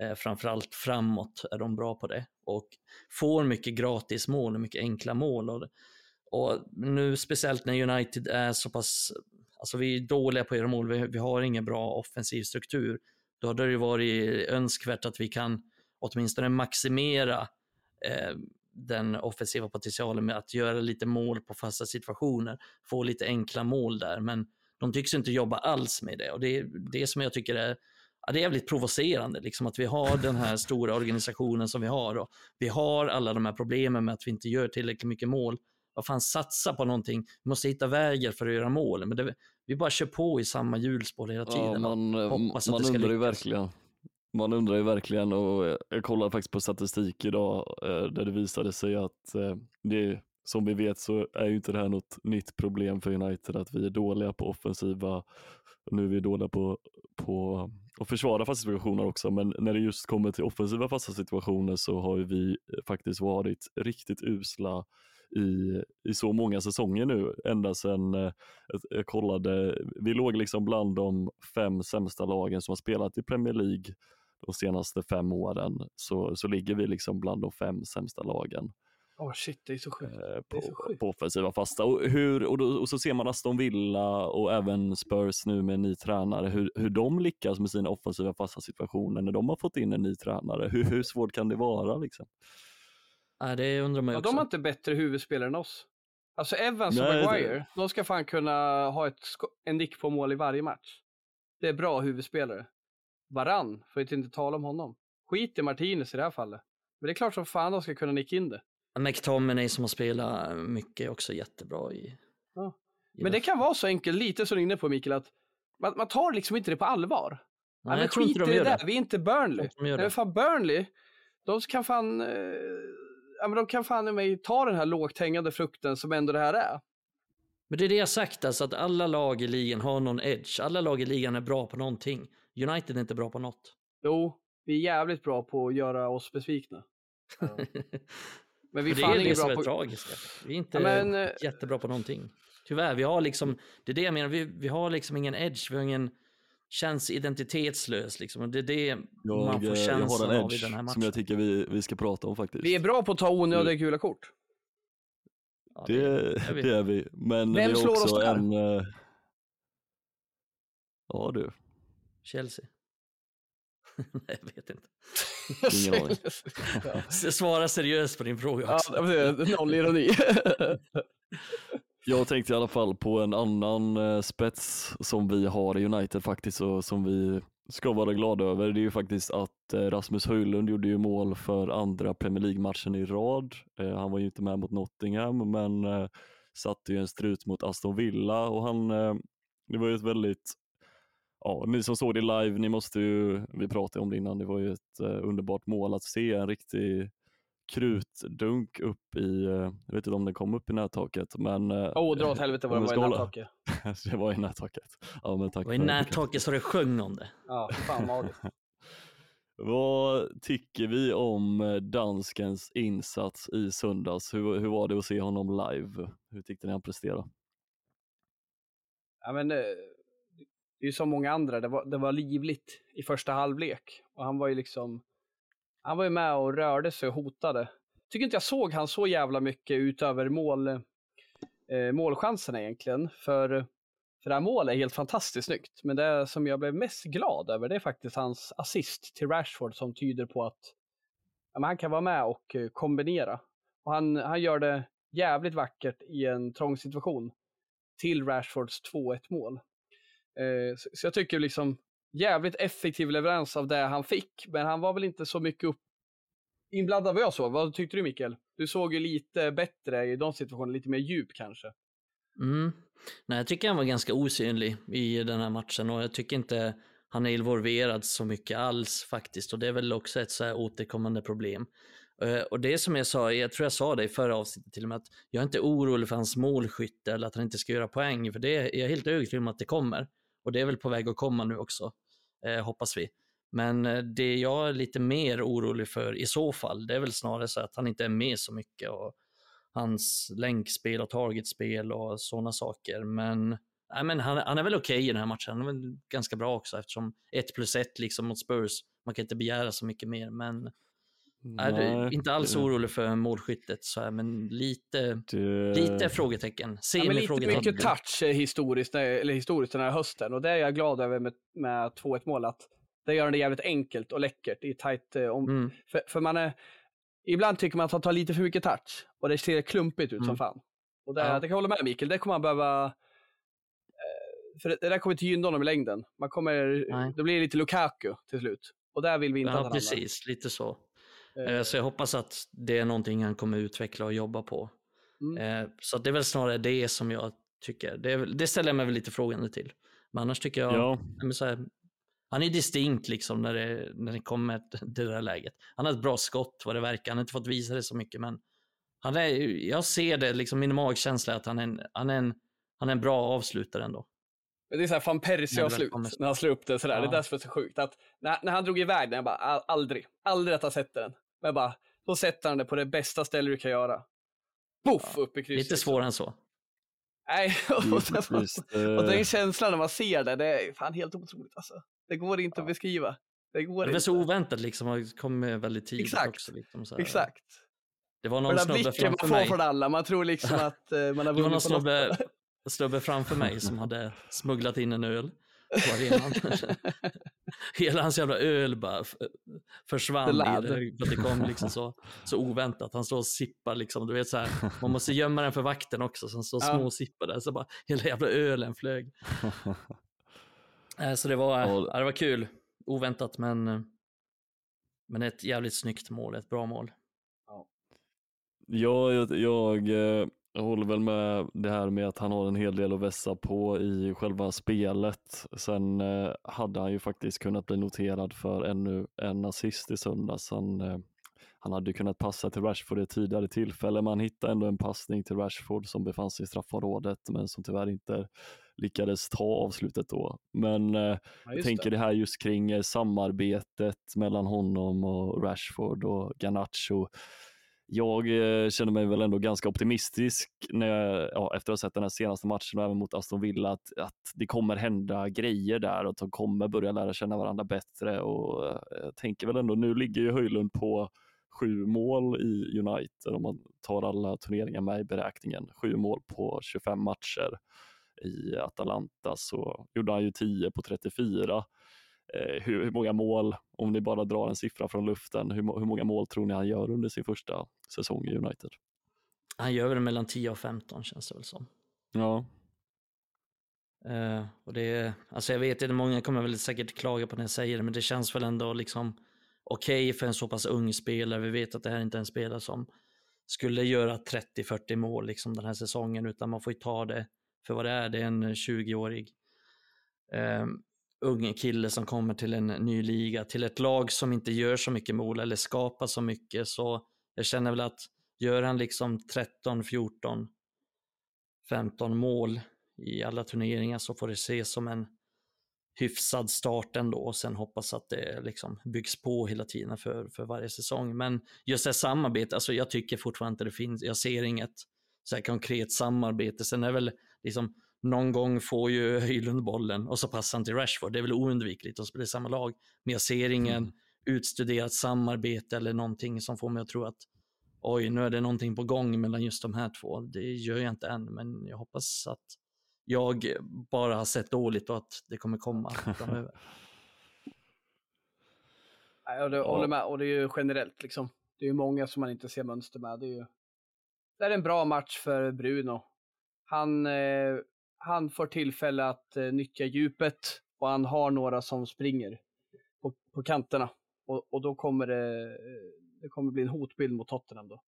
C: Eh, framförallt framåt är de bra på det och får mycket gratis mål och mycket enkla mål. Och, och nu speciellt när United är så pass, alltså vi är dåliga på att göra mål, vi, vi har ingen bra offensiv struktur. Då hade det varit önskvärt att vi kan åtminstone maximera eh, den offensiva potentialen med att göra lite mål på fasta situationer, få lite enkla mål där, men de tycks inte jobba alls med det och det är det som jag tycker är ja, det är jävligt provocerande liksom att vi har den här stora organisationen som vi har och vi har alla de här problemen med att vi inte gör tillräckligt mycket mål. Vad fan, satsa på någonting. Vi måste hitta vägar för att göra mål. Men det, vi bara kör på i samma hjulspår hela tiden.
A: Ja, man, man undrar ju verkligen. Man undrar ju verkligen och jag kollade faktiskt på statistik idag eh, där det visade sig att eh, det, som vi vet så är ju inte det här något nytt problem för United att vi är dåliga på offensiva nu är vi dåliga på, på att försvara fasta situationer också, men när det just kommer till offensiva fasta situationer så har vi eh, faktiskt varit riktigt usla i, i så många säsonger nu, ända sedan eh, jag kollade, vi låg liksom bland de fem sämsta lagen som har spelat i Premier League de senaste fem åren, så, så ligger vi liksom bland de fem sämsta lagen.
B: Åh oh shit, det är så sjukt.
A: Eh, på,
B: så sjukt.
A: på offensiva fasta. Och, hur, och, då, och, så ser man Aston Villa och även Spurs nu med en ny tränare, hur, hur de lyckas med sina offensiva fasta situationer när de har fått in en ny tränare. Hur, hur svårt kan det vara? Liksom?
C: Ja, det undrar man ju
B: ja,
C: också.
B: De har inte bättre huvudspelare än oss. Alltså Evans och Maguire, det... de ska fan kunna ha ett, en nick på mål i varje match. Det är bra huvudspelare. Varann, för att inte tala om honom. Skit i Martinez i det här fallet. Men det är klart som fan de ska kunna nicka in det.
C: McTominay som har spelat mycket också jättebra i...
B: Ja. Men det kan vara så enkelt, lite som du är inne på Mikael, att man, man tar liksom inte det på allvar.
C: Nej, ja, jag tror inte de gör det. Där.
B: Vi är inte Burnley. De Nej, fan Burnley, de kan fan, eh, ja, men de kan fan i mig ta den här lågt hängande frukten som ändå det här är.
C: Men det är det jag sagt, alltså att alla lag i ligan har någon edge. Alla lag i ligan är bra på någonting. United är inte bra på något.
B: Jo, vi är jävligt bra på att göra oss besvikna.
C: Men vi det är det som är på... tragiska. Vi är inte ja, men... Eh, jättebra på någonting. Tyvärr, vi har liksom, det är det jag menar, vi, vi har liksom ingen edge, vi har ingen, känns identitetslös liksom. Och det är det jag, man får känslan av i den här matchen.
A: som jag tycker vi, vi ska prata om faktiskt.
B: Vi är bra på att ta onödiga mm. gula kort.
A: Ja, det, det, det, är vi. Men Vem vi slår också oss där? en... Uh... Ja du.
C: Chelsea. Nej, jag vet inte.
A: Ingen aning.
C: Svara seriöst på din fråga också.
B: Ja, noll ironi.
A: Jag tänkte i alla fall på en annan eh, spets som vi har i United faktiskt och som vi ska vara glada över. Det är ju faktiskt att eh, Rasmus Höjlund gjorde ju mål för andra Premier League-matchen i rad. Eh, han var ju inte med mot Nottingham men satte ju en strut mot Aston Villa och han, det var ju ett väldigt ja, ni som såg det live, ni måste ju, vi pratade om det innan, det var ju ett uh, underbart mål att se en riktig krutdunk upp i, uh, jag vet inte om den kom upp i nättaket men...
B: Åh, oh, dra åt helvete vad det var i nättaket.
A: det var i nättaket. Ja, men tack
C: det var i nättaket så det sjöng om det.
B: Ja, fan magiskt.
A: Vad tycker vi om danskens insats i söndags? Hur, hur var det att se honom live? Hur tyckte ni han presterade?
B: Ja, men, det är ju som många andra, det var, det var livligt i första halvlek. Och han var ju liksom, han var ju med och rörde sig och hotade. Tycker inte jag såg han så jävla mycket utöver mål, eh, målchanserna egentligen. För, för det här målet är helt fantastiskt snyggt. Men det som jag blev mest glad över det är faktiskt hans assist till Rashford som tyder på att ja, han kan vara med och eh, kombinera. Och han, han gör det jävligt vackert i en trång situation till Rashfords 2-1 mål. Eh, så jag tycker liksom jävligt effektiv leverans av det han fick, men han var väl inte så mycket upp inblandad vad jag såg. Vad tyckte du Mikael? Du såg ju lite bättre i de situationerna, lite mer djup kanske.
C: Mm. Nej, jag tycker han var ganska osynlig i den här matchen och jag tycker inte han är involverad så mycket alls faktiskt och det är väl också ett så här återkommande problem. Eh, och det som jag sa, jag tror jag sa det i förra avsnittet till och med, att jag är inte orolig för hans målskytte eller att han inte ska göra poäng, för det är jag helt övertygad om att det kommer. Och det är väl på väg att komma nu också, eh, hoppas vi. Men eh, det jag är lite mer orolig för i så fall, det är väl snarare så att han inte är med så mycket och hans länkspel och targetspel och sådana saker. Men, nej, men han, han är väl okej okay i den här matchen. Han är väl ganska bra också eftersom 1 plus 1 liksom mot Spurs, man kan inte begära så mycket mer. Men Nej, är inte alls orolig för målskyttet, så här, men lite, det... lite frågetecken.
B: Ja, men lite mycket touch historiskt, eller historiskt den här hösten och det är jag glad över med, med 2-1 mål. Att det gör det jävligt enkelt och läckert i tight eh, om, mm. för, för, man är, ibland tycker man att han tar lite för mycket touch och det ser klumpigt ut mm. som fan. Och det, ja. det kan jag hålla med Mikael, det kommer man behöva eh, för det, det där kommer inte gynna honom i längden. Man kommer, Nej. det blir lite Lukaku till slut. Och där vill vi inte
C: ja,
B: att han
C: precis, hamnar. lite så. Eh. Så jag hoppas att det är någonting han kommer utveckla och jobba på. Mm. Eh, så det är väl snarare det som jag tycker. Det, är, det ställer jag mig väl lite frågande till. Men annars tycker jag, ja. här, han är distinkt liksom när det, när det kommer till det där läget. Han har ett bra skott vad det verkar. Han har inte fått visa det så mycket, men han är, jag ser det, liksom min magkänsla att han är en, han är en, han är en bra avslutare ändå.
B: Det är såhär van Persie-avslut när han slår upp det sådär. Ja. Det är därför det är så sjukt. Att när, när han drog iväg den, jag bara aldrig, aldrig att ha sett den. Men bara, då sätter han det på det bästa stället du kan göra. Puff, ja, upp i krysset.
C: Lite svårare än så.
B: Nej, och, sen, och den känslan när man ser det, det är fan helt otroligt alltså. Det går inte ja. att beskriva. Det går
C: det
B: är
C: så oväntat liksom, och kom väldigt tidigt
B: Exakt.
C: också. Liksom,
B: så Exakt.
C: Det var någon snubbe framför man får
B: från alla, man tror liksom att uh, man har vunnit Det var någon
C: snubbe, snubbe framför mig som hade smugglat in en öl på arenan. Hela hans jävla öl bara försvann i det. det kom liksom så, så oväntat. Han står och sippar liksom, du vet så här, man måste gömma den för vakten också, så han står ja. små och sippar där, så bara hela jävla ölen flög. så det var, ja, det var kul, oväntat men, men ett jävligt snyggt mål, ett bra mål.
A: Ja, jag, jag eh, jag håller väl med det här med att han har en hel del att vässa på i själva spelet. Sen eh, hade han ju faktiskt kunnat bli noterad för ännu en assist i söndags. Han, eh, han hade kunnat passa till Rashford i ett tidigare tillfälle, men han hittade ändå en passning till Rashford som befann sig i straffområdet, men som tyvärr inte lyckades ta avslutet då. Men eh, ja, jag tänker det. det här just kring samarbetet mellan honom och Rashford och Garnacho jag eh, känner mig väl ändå ganska optimistisk när jag, ja, efter att ha sett den här senaste matchen och även mot Aston Villa att, att det kommer hända grejer där och att de kommer börja lära känna varandra bättre och eh, jag tänker väl ändå, nu ligger ju Höjlund på sju mål i United om man tar alla turneringar med i beräkningen. Sju mål på 25 matcher. I Atalanta så gjorde han ju 10 på 34 Eh, hur, hur, många mål, om ni bara drar en siffra från luften, hur, hur många mål tror ni han gör under sin första säsong i United?
C: Han gör väl mellan 10 och 15 känns det väl som.
A: Ja.
C: Uh, och det, alltså jag vet inte, många kommer väl säkert klaga på när jag säger det, men det känns väl ändå liksom okej okay för en så pass ung spelare. Vi vet att det här inte är en spelare som skulle göra 30-40 mål liksom den här säsongen, utan man får ju ta det för vad det är. Det är en 20-årig um, ung kille som kommer till en ny liga, till ett lag som inte gör så mycket mål eller skapar så mycket. Så jag känner väl att gör han liksom 13, 14, 15 mål i alla turneringar så får det ses som en hyfsad start ändå och sen hoppas att det liksom byggs på hela tiden för, för varje säsong. Men just det här samarbetet, alltså jag tycker fortfarande inte det finns, jag ser inget så här konkret samarbete. Sen är väl liksom någon gång får ju Höjlund bollen och så passar han till Rashford. Det är väl oundvikligt att spela i samma lag. Men jag ser ingen mm. utstuderat samarbete eller någonting som får mig att tro att oj, nu är det någonting på gång mellan just de här två. Det gör jag inte än, men jag hoppas att jag bara har sett dåligt och att det kommer komma framöver.
B: Jag håller med, och det är ju generellt liksom. Det är ju många som man inte ser mönster med. Det är ju det är en bra match för Bruno. Han eh, han får tillfälle att eh, nyttja djupet och han har några som springer på, på kanterna. Och, och då kommer det, eh, det kommer bli en hotbild mot Tottenham då.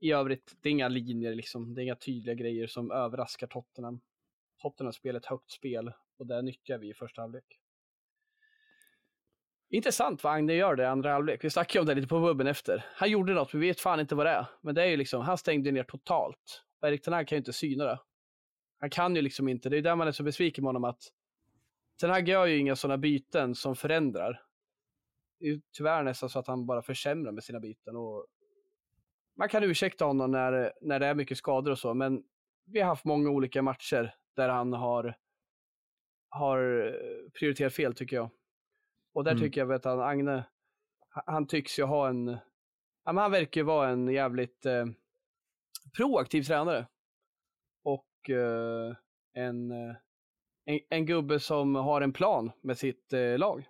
B: I övrigt, det är inga linjer liksom, det är inga tydliga grejer som överraskar Tottenham. Tottenham spelar ett högt spel och det nyttjar vi i första halvlek. Intressant vad Agne gör det i andra halvlek. Vi snackade om det lite på bubben efter. Han gjorde något, vi vet fan inte vad det är. Men det är ju liksom, han stängde ner totalt. Erik Ten Hag kan ju inte syna det. Han kan ju liksom inte, det är där man är så besviken med honom att Ten Hag gör ju inga sådana byten som förändrar. Det är tyvärr nästan så att han bara försämrar med sina byten. Och man kan ursäkta honom när, när det är mycket skador och så, men vi har haft många olika matcher där han har, har prioriterat fel tycker jag. Och där
C: Mm.
B: tycker jag att han, Agne, han tycks ju ha en, han verkar ju vara en jävligt eh, proaktiv tränare. Och eh, en, eh, en, en gubbe som har en plan med sitt eh, lag.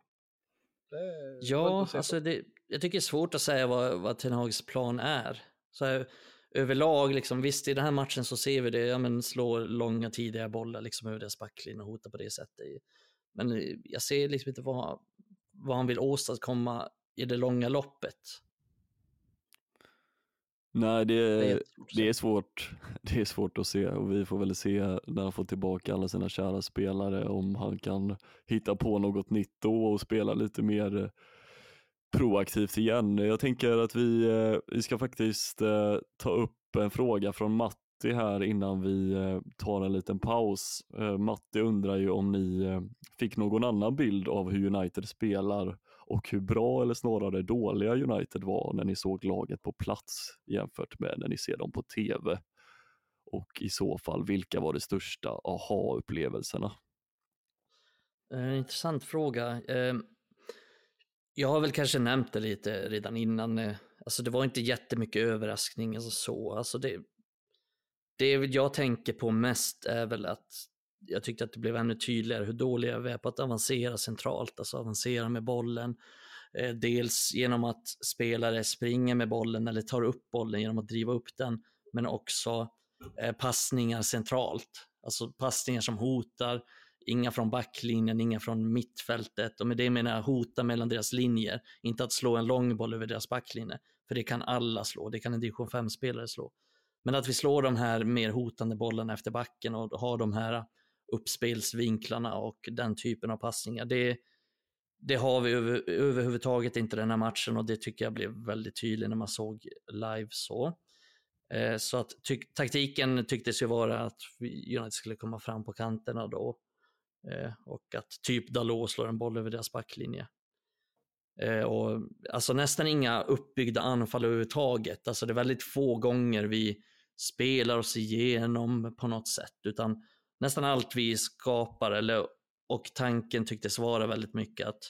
C: Ja, alltså det, jag tycker det är svårt att säga vad, vad Ten Hags plan är. Så här, överlag, liksom, visst i den här matchen så ser vi det, ja men slår långa tidiga bollar liksom över deras backlinje och hotar på det sättet. Men jag ser liksom inte vad, vad han vill åstadkomma i det långa loppet.
A: Nej, det,
C: Det är
A: är,
C: jättesvårt att
A: det är svårt. Det är svårt att se och vi får väl se när han får tillbaka alla sina kära spelare om han kan hitta på något nytt då och spela lite mer eh, proaktivt igen. Jag tänker att vi, eh, vi ska faktiskt eh, ta upp en fråga från Matti här innan vi tar en liten paus. Matti undrar ju om ni fick någon annan bild av hur United spelar och hur bra eller snarare dåliga United var när ni såg laget på plats jämfört med när ni ser dem på TV. Och i så fall, vilka var de största aha-upplevelserna?
C: Eh, intressant fråga. Eh, jag har väl kanske nämnt det lite redan innan. Eh, alltså det var inte jättemycket överraskning alltså så. Alltså det, det jag tänker på mest är väl att jag tyckte att det blev ännu tydligare hur dåliga vi är på att avancera centralt, alltså avancera med bollen. Eh, dels genom att spelare springer med bollen eller tar upp bollen genom att driva upp den, men också eh, passningar centralt. Alltså passningar som hotar, inga från backlinjen, inga från mittfältet. Och med det menar jag hota mellan deras linjer, inte att slå en lång boll över deras backlinje. För det kan alla slå, det kan en division 5-spelare slå. Men att vi slår de här mer hotande bollarna efter backen och har de här uppspelsvinklarna och den typen av passningar. Det, det har vi över, överhuvudtaget inte den här matchen och det tycker jag blev väldigt tydligt när man såg live så. Eh, så att ty taktiken tycktes ju vara att United skulle komma fram på kanterna då eh, och att typ Dalot slår en boll över deras backlinje. Eh, och, alltså nästan inga uppbyggda anfall överhuvudtaget. Alltså det är väldigt få gånger vi spelar oss igenom på något sätt, utan nästan allt vi skapar, eller, och tanken tycktes vara väldigt mycket att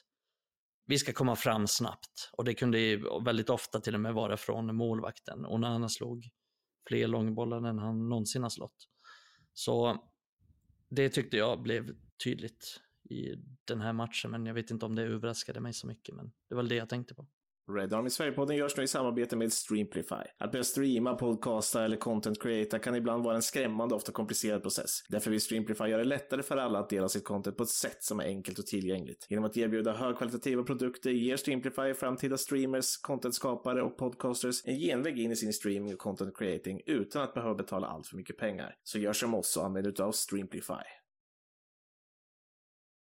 C: vi ska komma fram snabbt. Och det kunde ju väldigt ofta till och med vara från målvakten. Och när han slog fler långbollar än han någonsin har slått. Så det tyckte jag blev tydligt i den här matchen, men jag vet inte om det överraskade mig så mycket, men det var väl det jag tänkte på.
D: Red Army Sverigepodden görs nu i samarbete med Streamplify. Att börja streama, podcasta eller content creata kan ibland vara en skrämmande och ofta komplicerad process. Därför vill Streamplify göra det lättare för alla att dela sitt content på ett sätt som är enkelt och tillgängligt. Genom att erbjuda högkvalitativa produkter ger Streamplify framtida streamers, contentskapare och podcasters en genväg in i sin streaming och content creating utan att behöva betala allt för mycket pengar. Så gör som oss och använd utav Streamplify.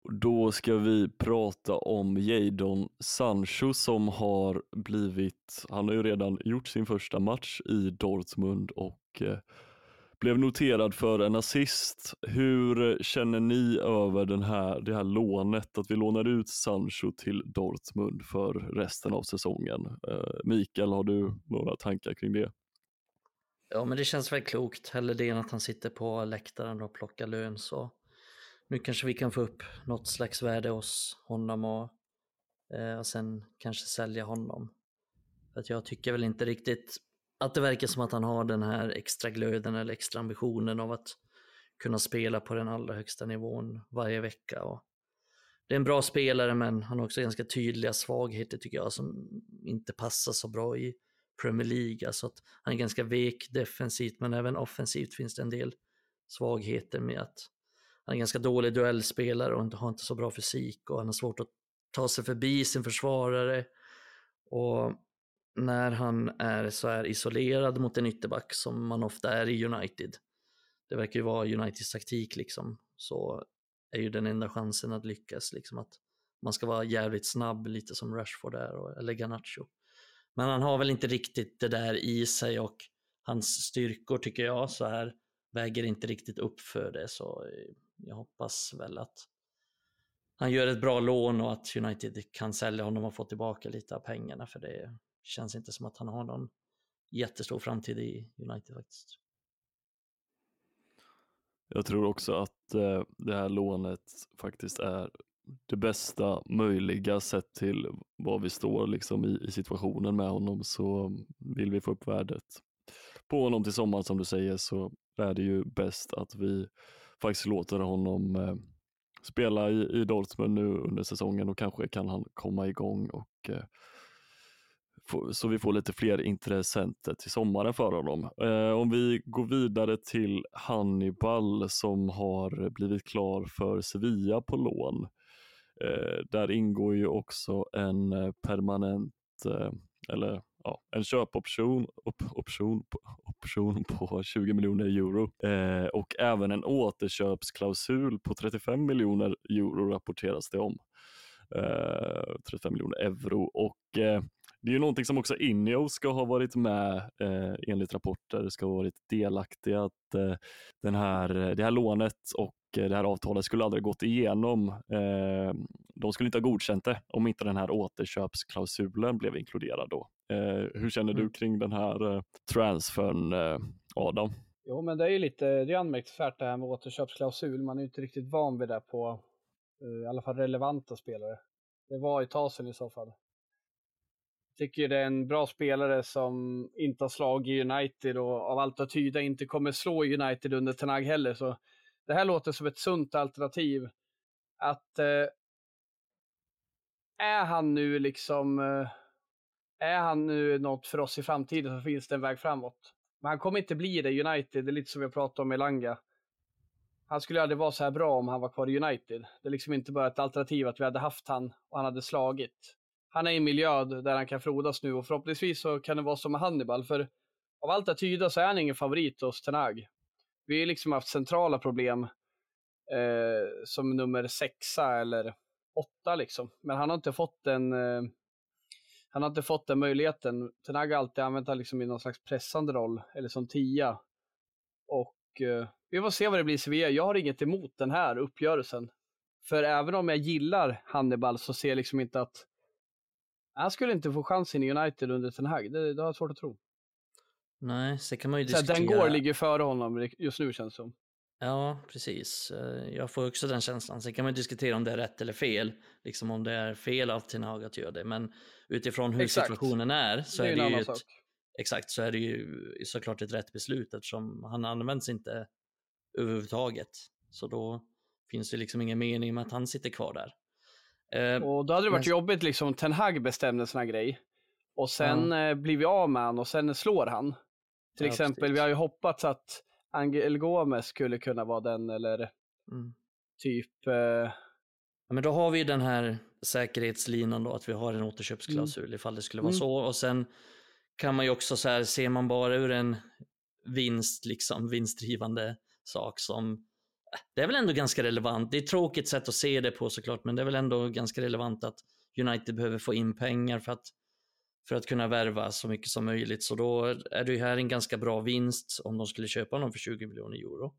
A: Då ska vi prata om Jadon Sancho som har blivit, han har ju redan gjort sin första match i Dortmund och eh, blev noterad för en assist. Hur känner ni över den här, det här lånet, att vi lånar ut Sancho till Dortmund för resten av säsongen? Eh, Mikael, har du några tankar kring det?
C: Ja, men det känns väl klokt. Hellre det än att han sitter på läktaren och plockar lön. Så nu kanske vi kan få upp något slags värde hos honom och, eh, och sen kanske sälja honom. För att jag tycker väl inte riktigt att det verkar som att han har den här extra glöden eller extra ambitionen av att kunna spela på den allra högsta nivån varje vecka. Och det är en bra spelare men han har också ganska tydliga svagheter tycker jag som inte passar så bra i Premier League. Alltså att han är ganska vek defensivt men även offensivt finns det en del svagheter med att han är ganska dålig duellspelare och har inte så bra fysik och han har svårt att ta sig förbi sin försvarare. Och när han är så här isolerad mot en ytterback som man ofta är i United. Det verkar ju vara Uniteds taktik liksom. Så är ju den enda chansen att lyckas liksom att man ska vara jävligt snabb, lite som Rashford är, eller Garnacho. Men han har väl inte riktigt det där i sig och hans styrkor tycker jag så här väger inte riktigt upp för det så eh, jag hoppas väl att han gör ett bra lån och att United kan sälja honom och få tillbaka lite av pengarna för det känns inte som att han har någon jättestor framtid i United faktiskt.
A: Jag tror också att eh, det här lånet faktiskt är det bästa möjliga sett till var vi står liksom i, i situationen med honom så vill vi få upp värdet på honom till sommaren som du säger så är det ju bäst att vi faktiskt låter honom eh, spela i, i Dortmund nu under säsongen och kanske kan han komma igång och eh, få, så vi får lite fler intressenter till sommaren för honom. Eh, om vi går vidare till Hannibal som har blivit klar för Sevilla på lån. Eh, där ingår ju också en eh, permanent eh, eller ja, en köpoption op, option, option på 20 miljoner euro eh, och även en återköpsklausul på 35 miljoner euro rapporteras det om. Eh, 35 miljoner euro och eh, det är ju någonting som också Ineo ska ha varit med eh, enligt rapporter, ska ha varit delaktiga att eh, den här, eh, det här lånet och eh, det här avtalet skulle aldrig gått igenom. Eh, de skulle inte ha godkänt det om inte den här återköpsklausulen blev inkluderad då. Eh, hur känner du mm. kring den här eh, transfern, eh, Adam?
B: Jo, men det är ju lite det är anmärkningsvärt det här med återköpsklausul. Man är ju inte riktigt van vid det på i alla fall relevanta spelare. Det var i Tasen i så fall. Jag tycker det är en bra spelare som inte har slagit United och av allt att tyda inte kommer slå United under Tenag heller. Så det här låter som ett sunt alternativ. Att eh, är han nu liksom eh, är han nu något för oss i framtiden så finns det en väg framåt. Men han kommer inte bli det i United, det är lite som vi pratade om i Langa. Han skulle aldrig vara så här bra om han var kvar i United. Det är liksom inte bara ett alternativ att vi hade haft han och han hade slagit. Han är i en miljö där han kan frodas nu och förhoppningsvis så kan det vara som med Hannibal, för av allt att tyda så är han ingen favorit hos Tenag. Vi har liksom haft centrala problem eh, som nummer sexa eller åtta liksom, men han har inte fått den eh, han har inte fått den möjligheten. Tenag har alltid använt honom liksom i någon slags pressande roll, eller som tia. Och eh, vi får se vad det blir i Sevilla. Jag har inget emot den här uppgörelsen. För även om jag gillar Hannibal så ser jag liksom inte att han skulle inte få chansen i United under Ten Hag. Det, det har jag svårt att tro.
C: Nej, så kan man ju diskutera.
B: Den går ligger före honom just nu känns det som.
C: Ja, precis. Eh, jag får också den känslan. Sen kan man diskutera om det är rätt eller fel. Liksom om det är fel av Ten Hag att göra det. Men utifrån hur exakt. situationen är så det är, är det ju ett, exakt, så är det ju såklart ett rätt beslut eftersom han används inte överhuvudtaget. Så då finns det liksom ingen mening med att han sitter kvar där.
B: Eh, och då hade det varit men... jobbigt liksom om Ten Hag bestämde här grej och sen ja. Eh, blir vi av med han och sen slår han. Till ja, exempel, precis. vi har ju hoppats att Angel Gomes skulle kunna vara den eller mm. typ... Eh...
C: Ja, men då har vi den här säkerhetslinan då, att vi har en återköpsklausul mm. ifall det skulle vara mm. så. Och sen kan man ju också så här, ser man bara ur en vinst, liksom vinstdrivande sak som eh, det är väl ändå ganska relevant. Det är ett tråkigt sätt att se det på såklart, men det är väl ändå ganska relevant att United behöver få in pengar för att för att kunna värva så mycket som möjligt. Så då är det här en ganska bra vinst om de skulle köpa honom för 20 miljoner euro.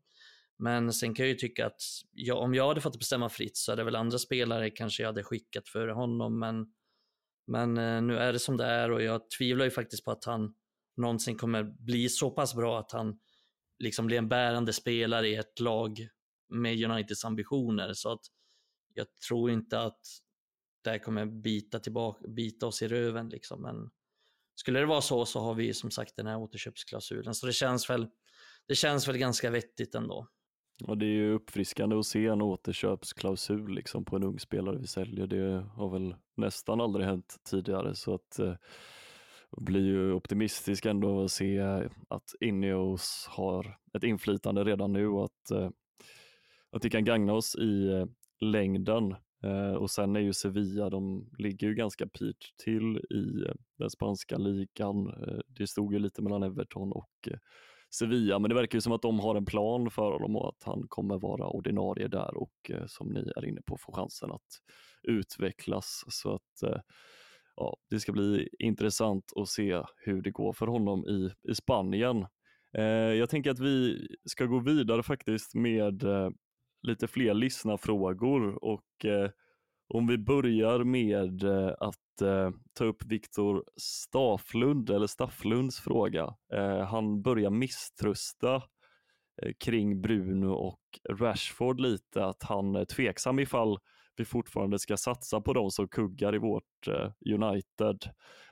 C: Men sen kan jag ju tycka att jag, om jag hade fått bestämma fritt så är det väl andra spelare kanske jag hade skickat före honom. Men, men eh, nu är det som det är och jag tvivlar ju faktiskt på att han någonsin kommer bli så pass bra att han liksom blir en bärande spelare i ett lag med Uniteds ambitioner. Så att jag tror inte att det här kommer bita, tillbaka, bita oss i röven. Liksom. Men skulle det vara så så har vi som sagt den här återköpsklausulen. Så det känns väl, det känns väl ganska vettigt ändå.
A: Och det är ju uppfriskande att se en återköpsklausul liksom på en ung spelare vi säljer. Det har väl nästan aldrig hänt tidigare så att eh, blir ju optimistisk ändå att se att Ineos har ett inflytande redan nu och att, eh, att det kan gagna oss i eh, längden. Eh, och sen är ju Sevilla, de ligger ju ganska pyrt till i eh, den spanska ligan. Eh, det stod ju lite mellan Everton och eh, Sevilla, men det verkar ju som att de har en plan för honom och att han kommer vara ordinarie där och eh, som ni är inne på få chansen att utvecklas. Så att eh, ja, det ska bli intressant att se hur det går för honom i, i Spanien. Eh, jag tänker att vi ska gå vidare faktiskt med eh, lite fler lyssnarfrågor och eh, om vi börjar med eh, att eh, ta upp Viktor Staflund eller Stafflunds fråga. Eh, han börjar misströsta eh, kring Bruno och Rashford lite, att han är tveksam ifall vi fortfarande ska satsa på de som kuggar i vårt eh, United.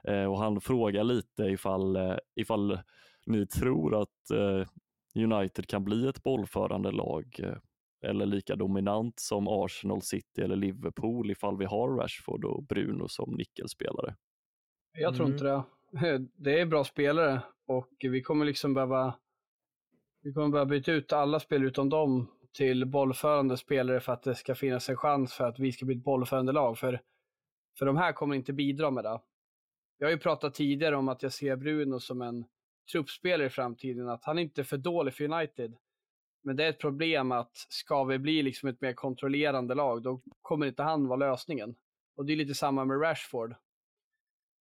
A: Eh, och han frågar lite ifall, ifall ni tror att United kan bli ett bollförande lag eller lika dominant som Arsenal, City eller Liverpool ifall vi har Rashford och Bruno som nyckelspelare.
B: Jag tror
C: Mm.
B: inte det. Det är bra spelare och vi kommer liksom behöva vi kommer behöva byta ut alla spelare utom dem till bollförande spelare för att det ska finnas en chans för att vi ska bli ett bollförande lag. För, för de här kommer inte bidra med det. Jag har ju pratat tidigare om att jag ser Bruno som en truppspelare i framtiden, att han inte är för dålig för United. Men det är ett problem att ska vi bli liksom ett mer kontrollerande lag, då kommer inte han vara lösningen. Och det är lite samma med Rashford.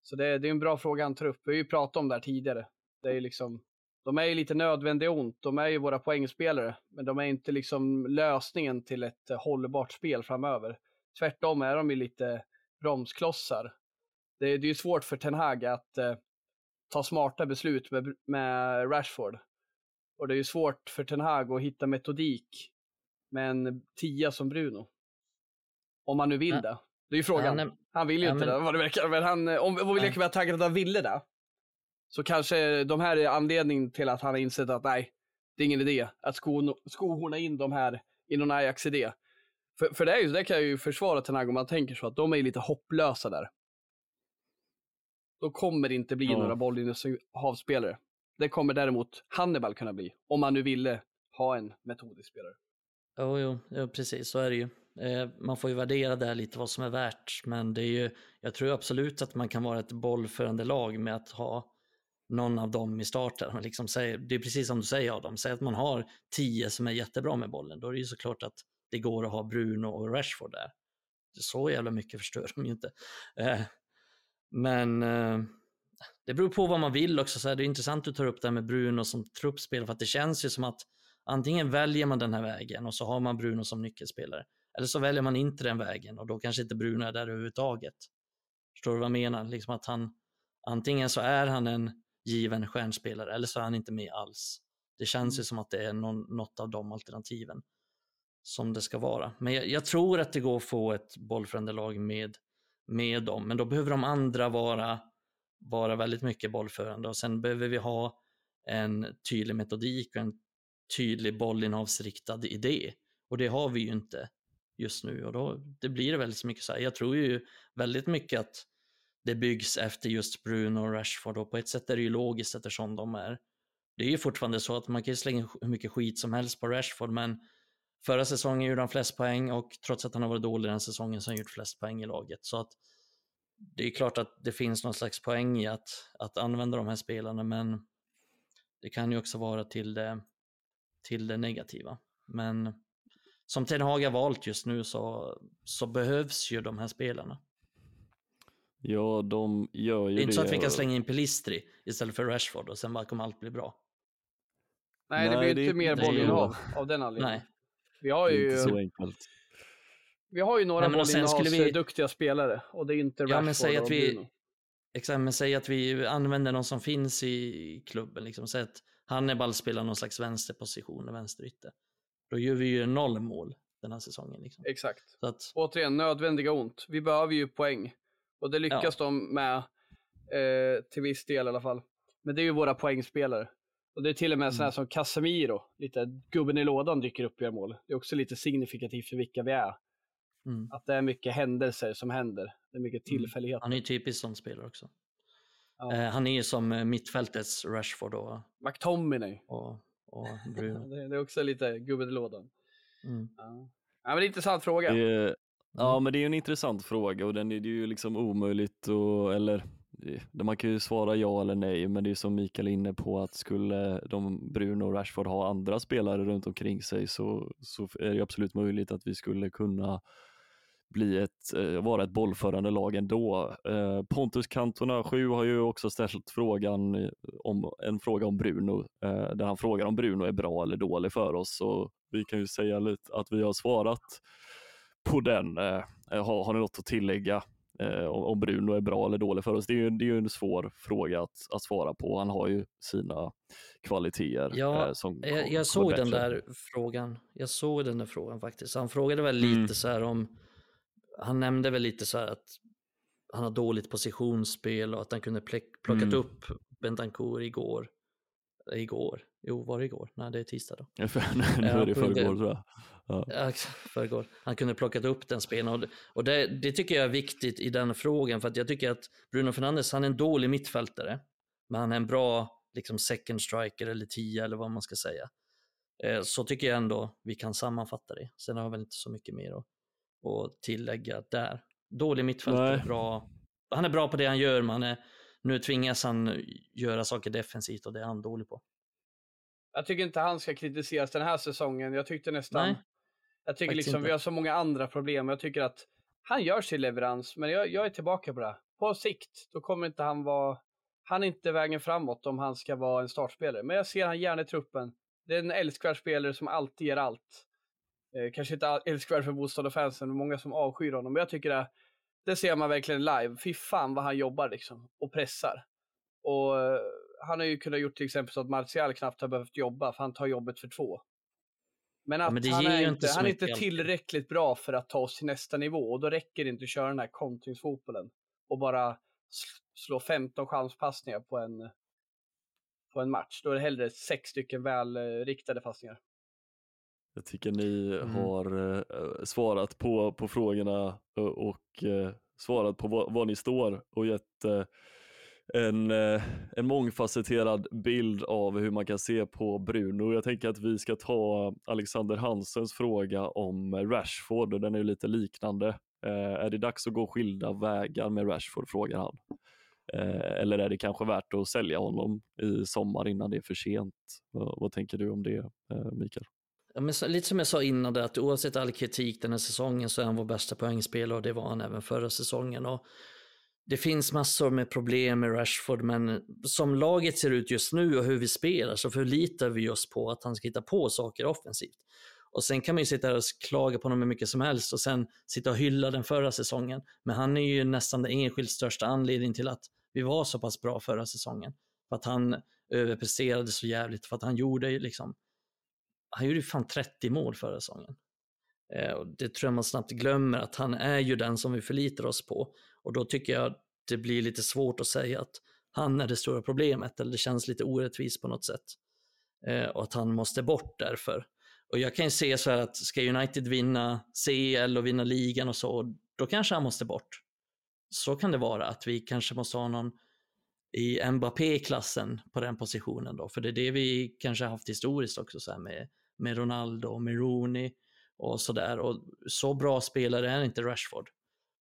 B: Så det, är- det är en bra fråga han tar upp. Vi har ju pratat om det här tidigare. Det är liksom, de är ju lite nödvändiga ont. De är ju våra poängspelare, men de är inte liksom lösningen till ett hållbart spel framöver. Tvärtom är de ju lite bromsklossar. Det, är- det är ju svårt för Ten Hag att eh, ta smarta beslut med, med Rashford. Och det är ju svårt för Ten Hag att hitta metodik med en tia som Bruno. Om han nu vill
C: Ja.
B: det. Det är ju frågan.
C: Ja,
B: Han vill ju
C: Ja,
B: inte
C: men-
B: det, vad det verkar. Men han, om, om vi leker med tanken att han ville det, så kanske de här är anledningen till att han har insett att nej, det är ingen idé att sko, skohorna in de här i någon Ajax-idé. För, för det, är ju, det kan jag ju försvara Ten Hag om man tänker så, att de är lite hopplösa där. Då kommer det inte bli några bollinnehavsspelare. Det kommer däremot Hannibal kunna bli, om man nu ville ha en metodisk spelare.
C: Jo, jo, jo, precis så är det ju. Eh, man får ju värdera där lite vad som är värt, men det är ju, jag tror absolut att man kan vara ett bollförande lag med att ha någon av dem i starten. Liksom säger, det är precis som du säger Adam, säg att man har tio som är jättebra med bollen, då är det ju såklart att det går att ha Bruno och Rashford där. Så jävla mycket förstör de ju inte. Eh, men eh, det beror på vad man vill också. Så här, det är intressant att du tar upp det här med Bruno som truppspelare, för att det känns ju som att antingen väljer man den här vägen och så har man Bruno som nyckelspelare. Eller så väljer man inte den vägen och då kanske inte Bruno är där överhuvudtaget. Förstår du vad jag menar? Liksom att han, antingen så är han en given stjärnspelare eller så är han inte med alls. Det känns ju som att det är någon, något av de alternativen som det ska vara. Men jag, jag tror att det går att få ett bollförande lag med, med dem, men då behöver de andra vara, vara väldigt mycket bollförande och sen behöver vi ha en tydlig metodik och en tydlig bollinnehavsriktad idé. Och det har vi ju inte just nu och då det blir det väldigt mycket så här. Jag tror ju väldigt mycket att det byggs efter just Bruno och Rashford och på ett sätt är det ju logiskt eftersom de är det är ju fortfarande så att man kan slänga hur mycket skit som helst på Rashford men förra säsongen gjorde han flest poäng och trots att han har varit dålig den säsongen så har han gjort flest poäng i laget. Så att det är klart att det finns någon slags poäng i att, att använda de här spelarna men det kan ju också vara till det, till det negativa. Men som Ten Hag har valt just nu så, så behövs ju de här spelarna.
A: Ja, de gör ju
C: Det är inte så att vi kan slänga in Pelistri istället för Rashford och sen bara kommer allt bli bra.
B: Nej, det
A: Nej,
B: blir
A: det-
B: inte mer
C: det är ju-
B: bollinnehav av den anledningen.
C: Nej,
B: Vi har
A: Det är
B: ju,
A: inte så enkelt.
B: Vi har ju några
C: skulle vi-
B: spelare och det är inte
C: Ja, men
B: Rashford
C: säg att vi- exakt, men säg att vi använder någon som finns i klubben, liksom. säg att Hannibal spelar någon slags vänsterposition, vänsterytter. Då gör vi ju noll mål den här säsongen. Liksom.
B: Exakt.
C: Så att,
B: Återigen, nödvändiga ont. Vi behöver ju poäng. Och det lyckas de med eh, till viss del i alla fall. Men det är ju våra poängspelare. Och det är till och med
C: Mm.
B: sådana här som Casemiro, lite gubben i lådan dyker upp och gör mål. Det är också lite signifikativt för vilka vi är.
C: Mm.
B: Att det är mycket händelser som händer. Det är mycket
C: Mm.
B: tillfälligheter.
C: Han är ju typiskt sån spelare också.
B: Ja.
C: Eh, han är ju som eh, mittfältets Rashford och,
B: McTominay.
C: och, och.
B: Det, det är också lite gubben i lådan.
C: Mm.
B: Ja. ja, men det är en intressant fråga.
A: Det, Ja, men det är en intressant fråga och den är det är ju liksom omöjligt och, eller man kan ju svara ja eller nej, men det är som Mikael är inne på att skulle de Bruno och Rashford ha andra spelare runt omkring sig så, så är det absolut möjligt att vi skulle kunna bli ett, eh, vara ett bollförande lag ändå. Eh, Pontus Cantona 7 har ju också ställt frågan om, en fråga om Bruno, eh, där han frågar om Bruno är bra eller dålig för oss. Och vi kan ju säga lite att vi har svarat på den. Har, har ni något att tillägga om Bruno är bra eller dålig för oss? Det är ju, det är ju en svår fråga att, att svara på. Han har ju sina kvaliteter.
C: Ja,
A: som
C: Jag, jag såg den där frågan. Jag såg den där frågan faktiskt. Han frågade väl
A: Mm.
C: lite så här om, han nämnde väl lite så här att han har dåligt positionsspel och att han kunde plockat
A: Mm.
C: upp Bentancourt igår. Eh, Igår? Jo, var det igår? Nej, det är tisdag då.
A: nu är
C: Ja,
A: det förrgår tror jag. Ja.
C: Ja, förrgår. Han kunde plockat upp den spelaren och, och det, det tycker jag är viktigt i den frågan för att jag tycker att Bruno Fernandes, han är en dålig mittfältare, men han är en bra liksom second striker eller tia eller vad man ska säga. Eh, Så tycker jag ändå vi kan sammanfatta det. Sen har jag väl inte så mycket mer att, att tillägga där. Dålig mittfältare,
A: Nej.
C: bra. Han är bra på det han gör, men är, nu tvingas han göra saker defensivt och det är han dålig på.
B: Jag tycker inte han ska kritiseras den här säsongen. Jag tyckte nästan...
C: Nej,
B: jag tycker
C: faktiskt
B: liksom
C: inte.
B: vi har så många andra problem. Jag tycker att han gör sin leverans, men jag, jag är tillbaka på det. På sikt, då kommer inte han vara... Han är inte vägen framåt om han ska vara en startspelare. Men jag ser han gärna i truppen. Det är en älskvärd spelare som alltid ger allt. Eh, kanske inte älskvärd för motståndarfansen, men många som avskyr honom. Men jag tycker det, det ser man verkligen live. Fy fan vad han jobbar liksom och pressar. Och eh, han har ju kunnat gjort till exempel så att Martial knappt har behövt jobba, för han tar jobbet för två. Men att
C: men det
B: han, är inte, han är inte tillräckligt bra för att ta oss till nästa nivå och då räcker det inte att köra den här kontringsfotbollen och bara sl- slå 15 chanspassningar på en, på en match. Då är det hellre sex stycken väl eh, passningar.
A: Jag tycker ni
C: Mm.
A: har eh, svarat på, på frågorna eh, och eh, svarat på vad ni står och gett en, en mångfacetterad bild av hur man kan se på Bruno. Jag tänker att vi ska ta Alexander Hansens fråga om Rashford och den är lite liknande. Är det dags att gå skilda vägar med Rashford, frågar han. Eller är det kanske värt att sälja honom i sommar innan det är för sent? Vad, tänker du om det, Mikael?
C: Ja, men så, lite som jag sa innan, där, att oavsett all kritik den här säsongen så är han vår bästa poängspelare och det var han även förra säsongen. Och det finns massor med problem med Rashford, men som laget ser ut just nu och hur vi spelar så förlitar vi oss på att han ska hitta på saker offensivt. Och sen kan man ju sitta här och klaga på honom hur mycket som helst och sen sitta och hylla den förra säsongen. Men han är ju nästan den enskilt största anledningen till att vi var så pass bra förra säsongen. För att han överpresterade så jävligt, för att han gjorde liksom han gjorde ju fan 30 mål förra säsongen. Eh, och det tror jag man snabbt glömmer, att han är ju den som vi förlitar oss på. Och då tycker jag det blir lite svårt att säga att han är det stora problemet, eller det känns lite orättvist på något sätt. Eh, och att han måste bort därför. Och jag kan ju se så här att ska United vinna CL och vinna ligan och så, då kanske han måste bort. Så kan det vara, att vi kanske måste ha någon i Mbappé-klassen på den positionen då, för det är det vi kanske har haft historiskt också så här med, med Ronaldo och med Rooney och sådär. Och så bra spelare är inte Rashford.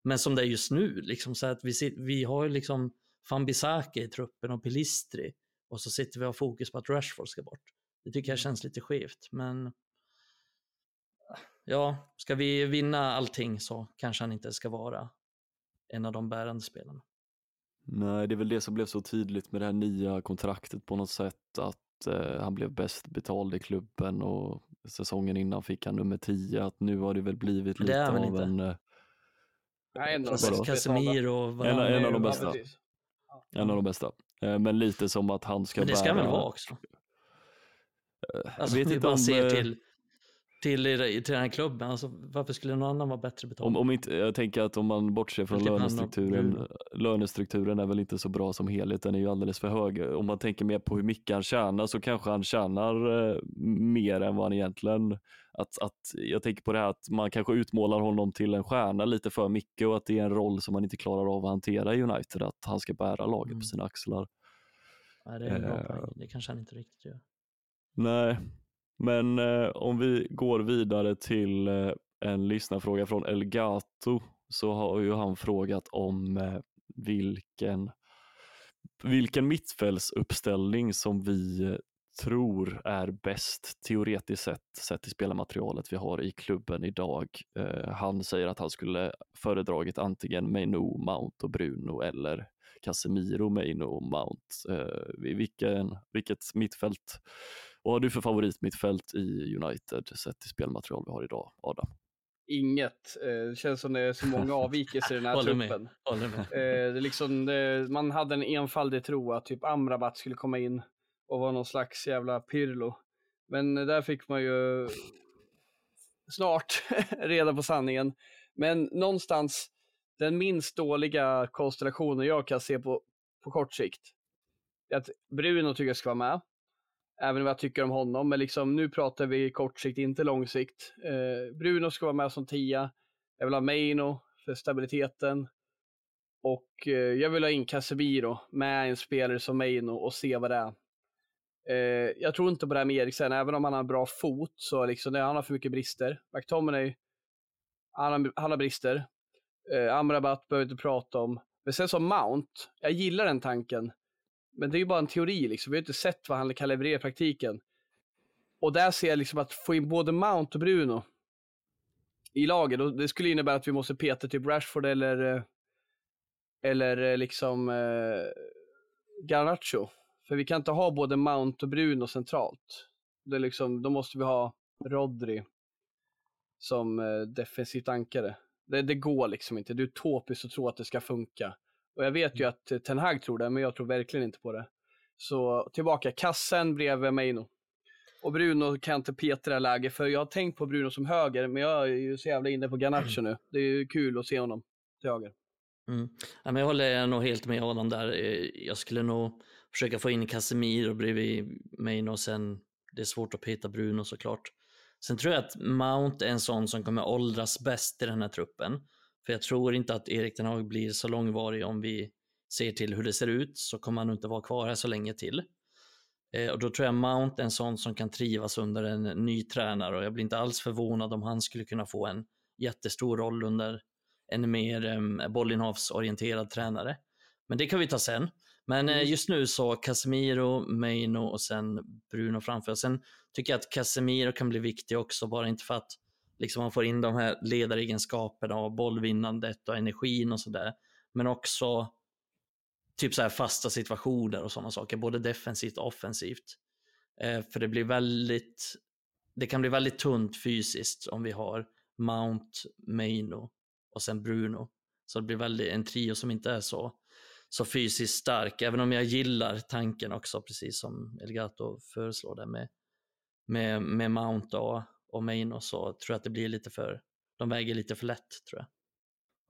C: Men som det är just nu, liksom så att vi, vi har ju liksom Fambisaka i truppen och Pilistri och så sitter vi och har fokus på att Rashford ska bort. Det tycker jag känns lite skevt, men ja, ska vi vinna allting så kanske han inte ska vara en av de bärande spelarna.
A: Nej, det är väl det som blev så tydligt med det här nya kontraktet på något sätt att eh, han blev bäst betald i klubben och säsongen innan fick han nummer 10 att nu har det väl blivit lite av
C: inte?
A: en, eh,
B: Nej, en av de.
C: Casemiro
A: En- en av de
B: Ja,
A: bästa.
B: precis.
A: en av de bästa. Eh, men lite som att han ska
C: Men det ska
A: bära...
C: väl vara också? Alltså,
A: vet
C: om vi
A: inte
C: bara
A: om,
C: ser
A: eh,
C: till, till, till den här klubben, alltså, varför skulle någon annan vara bättre betald?
A: Om, om inte, jag tänker att om man bortser från
C: Typ
A: lönestrukturen, lönestrukturen är väl inte så bra som helhet, den är ju alldeles för hög. Om man tänker mer på hur mycket han tjänar så kanske han tjänar eh, mer än vad han egentligen, att, att, jag tänker på det här att man kanske utmålar honom till en stjärna lite för mycket och att det är en roll som man inte klarar av att hantera i United, att han ska bära laget
C: Mm.
A: på sina axlar.
C: Nej, det är en bra
A: eh,
C: poäng. Det kanske han inte riktigt gör.
A: Nej, men eh, om vi går vidare till eh, en lyssnarfråga från Elgato så har ju han frågat om eh, vilken, vilken mittfältsuppställning som vi eh, tror är bäst teoretiskt sett, sett till spelarmaterialet vi har i klubben idag. Eh, han säger att han skulle föredragit antingen Meino, Mount och Bruno eller Casemiro, Meino och Mount. Eh, vilken, vilket mittfält, vad har du för favoritmittfält i United sett till spelmaterial vi har idag, Adam?
B: Inget. Eh, det känns som det är så många avvikelser i den här
C: Håller med.
B: truppen.
C: Håller med.
B: Eh, det är liksom, det, man hade en enfaldig tro att typ Amrabat skulle komma in och vara någon slags jävla Pirlo. Men där fick man ju snart reda på sanningen. Men någonstans den minst dåliga konstellationen jag kan se på, på kort sikt är att Bruno tycker jag ska vara med. Även vad jag tycker om honom, men liksom, nu pratar vi kort sikt, inte lång sikt. Eh, Bruno ska vara med som tia. Jag vill ha Meino för stabiliteten. Och eh, jag vill ha in Casemiro med en spelare som Meino och se vad det är. Eh, jag tror inte på det här med Eriksen, även om han har en bra fot så liksom, nej, han har för mycket brister. McTominay, han har, han har brister. Eh, Amrabat behöver vi inte prata om. Men sen som Mount, jag gillar den tanken. Men det är ju bara en teori, liksom. vi har inte sett vad han kan leverera i praktiken. Och där ser jag liksom att få in både Mount och Bruno i laget, och det skulle innebära att vi måste peta typ Rashford eller, eh, eller eh, liksom eh, Garnacho. För vi kan inte ha både Mount och Bruno centralt. Det är liksom, då måste vi ha Rodri som eh, defensivt ankare. Det, det går liksom inte. Det är utopiskt att tro att det ska funka. Och jag vet ju att eh, Ten Hag tror det, men jag tror verkligen inte på det. Så tillbaka, kassen bredvid Meino. Och Bruno kan inte här läget, för jag har tänkt på Bruno som höger, men jag är ju så jävla inne på Garnacho nu. Det är ju kul att se honom till höger.
C: Mm. Ja, men jag håller nog helt med Adam där. Eh, Jag skulle nog försöka få in Casemiro bredvid mig och sen det är svårt att peta Bruno såklart. Sen tror jag att Mount är en sån som kommer åldras bäst i den här truppen. För jag tror inte att Erik den Hag blir så långvarig om vi ser till hur det ser ut så kommer han nog inte vara kvar här så länge till. Eh, och då tror jag Mount är en sån som kan trivas under en ny tränare och jag blir inte alls förvånad om han skulle kunna få en jättestor roll under en mer um, bollinnehavsorienterad tränare. Men det kan vi ta sen. Men eh, just nu så Casemiro, Meino och sen Bruno framför. Sen tycker jag att Casemiro kan bli viktig också, bara inte för att liksom, man får in de här ledaregenskaperna och bollvinnandet och energin och sådär. Men också typ så här fasta situationer och sådana saker, både defensivt och offensivt. Eh, för det blir väldigt, det kan bli väldigt tunt fysiskt om vi har Mount, Meino och sen Bruno. Så det blir väldigt, en trio som inte är så, så fysiskt stark, även om jag gillar tanken också, precis som Elgato föreslår där med, med, med Mount och, och Main och så tror jag att det blir lite för, de väger lite för lätt tror jag.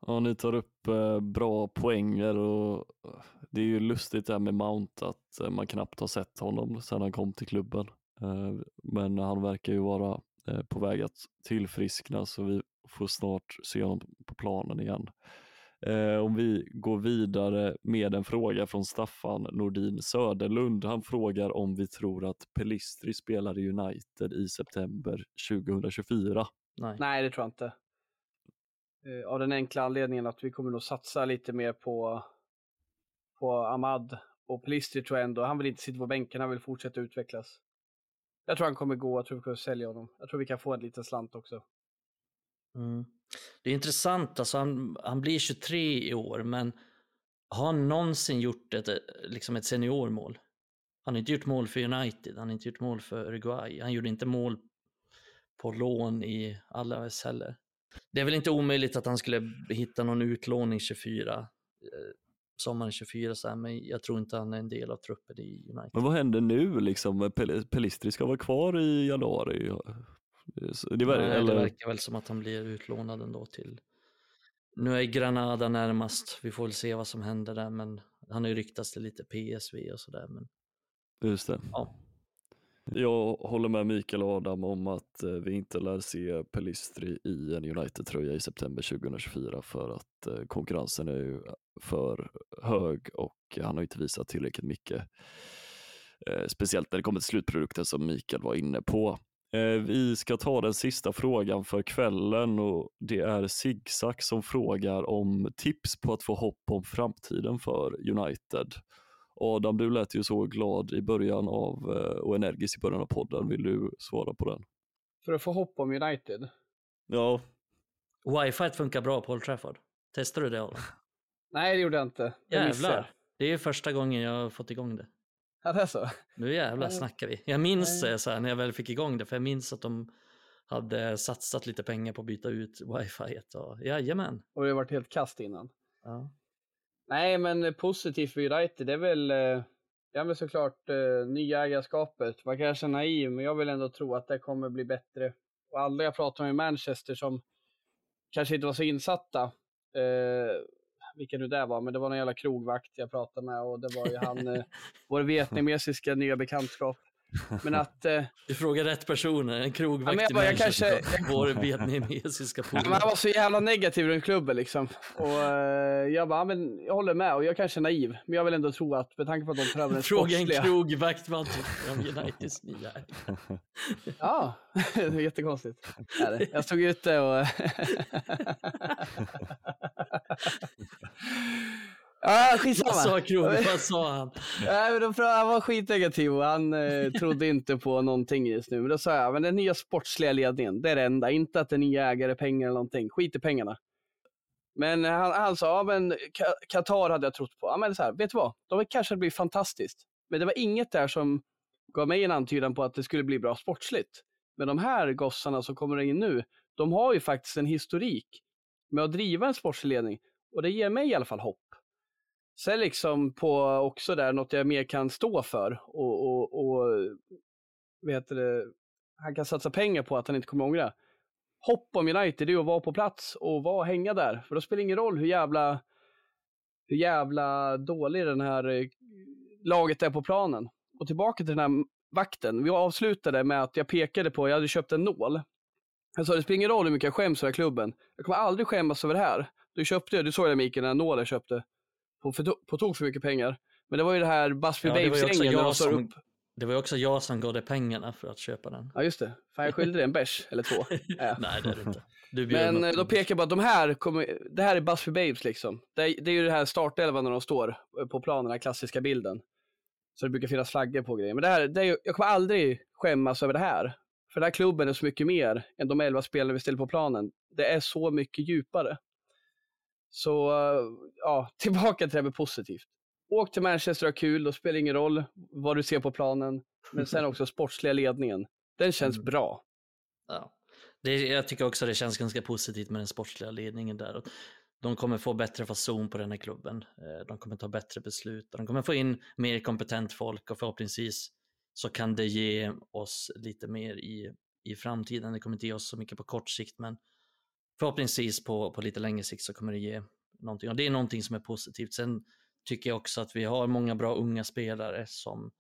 A: Ja, ni tar upp eh, bra poänger och eh, det är ju lustigt det här med Mount att eh, man knappt har sett honom sedan han kom till klubben. Eh, men han verkar ju vara eh, på väg att tillfriskna så vi får snart se honom på planen igen. Eh, om vi går vidare med en fråga från Staffan Nordin Söderlund. Han frågar om vi tror att Pelistri spelar i United i september 2024.
C: Nej.
B: Nej, det tror jag inte. Eh, av den enkla anledningen att vi kommer nog satsa lite mer på, på Ahmad och Pelistri tror jag ändå. Han vill inte sitta på bänken, han vill fortsätta utvecklas. Jag tror han kommer gå, jag tror vi kommer sälja honom. Jag tror vi kan få en liten slant också.
C: Mm. Det är intressant, alltså han, han blir 23 i år, men har han någonsin gjort ett, liksom ett seniormål? Han har inte gjort mål för United, han har inte gjort mål för Uruguay, han gjorde inte mål på lån i Alaves heller. Det är väl inte omöjligt att han skulle hitta någon utlåning 24, eh, sommaren 24, så här, men jag tror inte han är en del av truppen i United.
A: Men vad händer nu liksom? Pel- Pelistri ska vara kvar i januari. Det, var,
C: Nej,
A: eller,
C: det verkar väl som att han blir utlånad ändå till... Nu är Granada närmast, vi får väl se vad som händer där, men han har ju ryktats till lite PSV och sådär. Men
A: Just det.
C: Ja.
A: Jag håller med Mikael och Adam om att eh, vi inte lär se Pelistri i en United-tröja i september 2024 för att eh, konkurrensen är ju för hög och han har inte visat tillräckligt mycket. Eh, Speciellt när det kommer till slutprodukten som Mikael var inne på. Eh, vi ska ta den sista frågan för kvällen och det är Zigzag som frågar om tips på att få hopp om framtiden för United. Adam, du lät ju så glad i början av eh, och energisk i början av podden. Vill du svara på den?
B: För att få hopp om United.
A: Ja,
C: Wifi funkar bra på Old Trafford. Testar du det Adam?
B: Nej, det gjorde jag inte. Jag.
C: Jävlar. Det är första gången jag har fått igång det.
B: Ja, det är så.
C: Nu jävlar
B: Ja.
C: snackar vi. Jag minns
B: Nej.
C: eh, så här, när jag väl fick igång det, för jag minns att de hade satsat lite pengar på att byta ut wifi. Och, jajamän.
B: Och det har varit helt kast innan.
C: Ja.
B: Nej, men positivt för United, det är väl eh, ja, men såklart eh, nya ägarskapet. Man kanske är naiv, men jag vill ändå tro att det kommer bli bättre. Och alla jag pratar med i Manchester som kanske inte var så insatta, eh, vilka nu det var, men det var någon jävla krogvakt jag pratade med och det var ju han, eh, vår vietnamesiska nya bekantskap. Men att eh,
C: Du frågar rätt personer, en
B: Ja,
C: krogvakt
B: men jag bara, jag kanske-
C: vår vietnamesiska
B: Ja,
C: polare.
B: han var så jävla negativ runt klubben liksom. Och eh, jag bara, ja, men jag håller med och jag kanske är naiv, men jag vill ändå tro att med tanke på att de tar över den
C: Fråga en krogvakt vad han tycker om Uniteds nya.
B: Ja, det är jättekonstigt. Jag stod ute och... ja,
C: Vad
B: skitsamma.
C: sa krog, vad sa han?
B: Nej, men han var skitnegativ och han eh, trodde inte på någonting just nu. Men då sa jag, men den nya sportsliga ledningen, det är det enda. Inte att är nya ägare, pengar eller någonting. Skit i pengarna. Men han, han sa, ja men Qatar hade jag trott på. Ja men så här, vet du vad? De kanske blir fantastiskt. Men det var inget där som gav mig en antydan på att det skulle bli bra sportsligt. Men de här gossarna som kommer in nu, de har ju faktiskt en historik med att driva en sportslig ledning. Och det ger mig i alla fall hopp. Sen liksom på också där något jag mer kan stå för och, och, och vad heter det, han kan satsa pengar på att han inte kommer ångra. Hopp om United det är att vara på plats och vara hänga där. För då spelar det ingen roll hur jävla, hur jävla dålig den här eh, laget är på planen. Och tillbaka till den här vakten. Vi avslutade med att jag pekade på, jag hade köpt en nål. Jag sa det spelar ingen roll hur mycket jag skäms över klubben. Jag kommer aldrig skämmas över det här. Du köpte, du såg det Mikael, den här nålen jag köpte. På, för, på tok för mycket pengar. Men det var ju det här Busby
C: Ja, det var ju också
B: Babes-gängen de
C: som-
B: upp.
C: Det var ju också jag som gav dig pengarna för att köpa den.
B: Ja just det. Fan jag skyllde dig en bärs eller två. Ja.
C: Nej, det är det inte.
B: Men eh, då pekar jag på att de här, kommer, det här är Busby Babes liksom. Det är, det är ju det här startelvan när de står eh, på planen, den här klassiska bilden. Så det brukar finnas flaggor på grejer. Men det här, det är, jag kommer aldrig skämmas över det här. För den här klubben är så mycket mer än de elva spelarna vi ställer på planen. Det är så mycket djupare. Så ja, tillbaka till det här med positivt. Åk till Manchester och ha kul, då spelar det ingen roll vad du ser på planen. Men sen också sportsliga ledningen. Den känns
C: Mm.
B: bra.
C: Ja. Det, jag tycker också det känns ganska positivt med den sportsliga ledningen där. De kommer få bättre fason på den här klubben. Eh, De kommer ta bättre beslut. De kommer få in mer kompetent folk och förhoppningsvis så kan det ge oss lite mer i, i framtiden. Det kommer inte ge oss så mycket på kort sikt men förhoppningsvis på, på lite längre sikt så kommer det ge någonting. Och det är någonting som är positivt. Sen tycker jag också att vi har många bra unga spelare som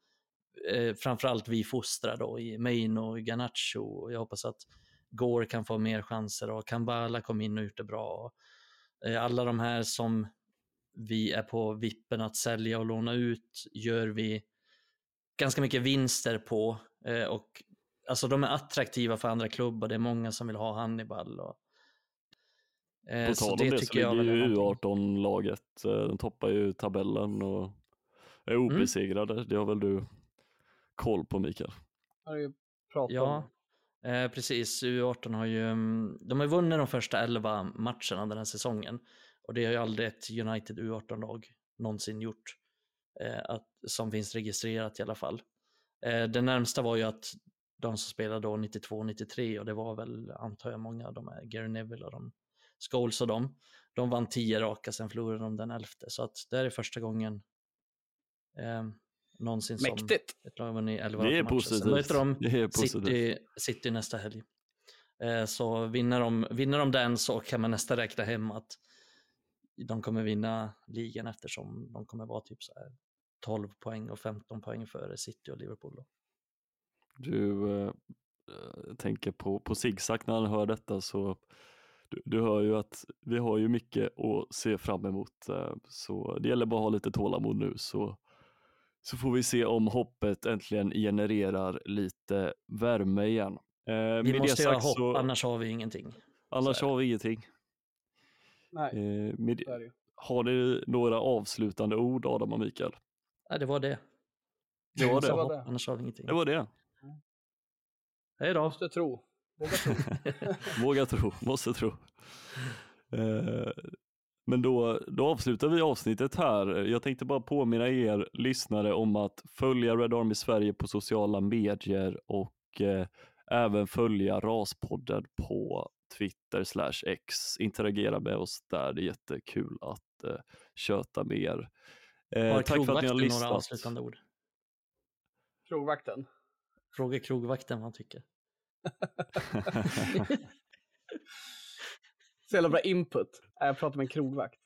C: eh, framförallt vi fostrar då i Maino och Garnacho. Och jag hoppas att Gore kan få mer chanser och Kambala kom in och gjort det bra. Och, eh, alla de här som vi är på vippen att sälja och låna ut gör vi ganska mycket vinster på. Eh, och alltså de är attraktiva för andra klubbar. Det är många som vill ha Hannibal. Och,
A: på
C: så
A: tal om
C: det
A: det så
C: tycker jag
A: ligger ju
C: någonting.
A: U18-laget, eh, de toppar ju tabellen och är
C: Mm.
A: obesegrade. Det har väl du koll på Mikael?
B: Har du ju pratat
C: Ja,
B: om.
C: eh, precis. U18 har ju, mm, de har ju vunnit de första 11 matcherna den här säsongen. Och det har ju aldrig ett United U18-lag någonsin gjort. Eh, att, som finns registrerat i alla fall. Eh, det närmsta var ju att de som spelade då 92-93 och det var väl, antar jag, många av de här, Gary Neville och de, Scholes och de. De vann 10 raka, sen förlorade de den elfte. Så att det här är första gången eh, någonsin som
B: Mäktigt.
C: ett lag vunnit 11
A: Det är
C: matcher. Sen
A: positivt.
C: möter de
A: Det är positivt.
C: City, City nästa helg. Eh, Så vinner de, vinner de den så kan man nästan räkna hem att de kommer vinna ligan eftersom de kommer vara typ så här 12 poäng och 15 poäng före City och Liverpool. Då.
A: Du eh, eh, tänker på, på zigzag när han hör detta så du, du hör ju att vi har ju mycket att se fram emot eh, så det gäller bara att ha lite tålamod nu så, så får vi se om hoppet äntligen genererar lite värme igen. Eh,
C: Vi
A: med
C: måste göra hopp,
A: så,
C: annars har vi ingenting.
A: annars har vi ingenting.
B: Nej,
A: Eh, med, har ni några avslutande ord Adam och Mikael?
C: Nej, det var det.
A: Det var det.
B: var.
C: Annars har vi ingenting.
A: Det var det.
C: Hej då.
B: Måste tro. Våga tro.
A: Våga tro, måste tro. Eh, men då, då avslutar vi avsnittet här. Jag tänkte bara påminna er lyssnare om att följa Red Army Sverige på sociala medier och eh, även följa Raspodden på Twitter slash X. Interagera med oss där, det är jättekul att eh, köta med er. Eh,
C: Har
A: tack för att ni har
C: några
A: lyssnat.
C: avslutande ord?
B: Krogvakten.
C: Fråga krogvakten vad han tycker.
B: Så jävla bra input. Jag pratar med en krogvakt.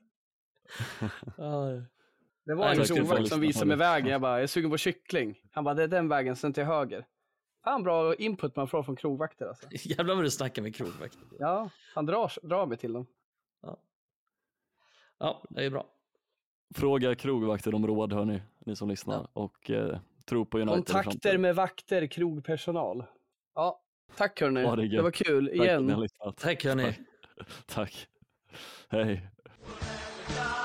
B: Det var en krogvakt som visade mig vägen. Jag bara, jag är sugen på kyckling. Han bara, det är den vägen, sen till höger. Fan bra input man får från krogvakter alltså.
C: Jävlar vad du snackar med krogvakten.
B: Ja, han drar, drar mig till dem.
C: Ja, det är bra.
A: Fråga krogvakter om råd hörni, ni som lyssnar.
C: Ja.
A: Och eh, tro på United.
B: Kontakter med vakter, krogpersonal. Ja, tack hörni.
A: Det
B: det, var kul.
A: Tack
B: Igen.
C: Tack hörni.
A: Tack. Hej.
E: Bye.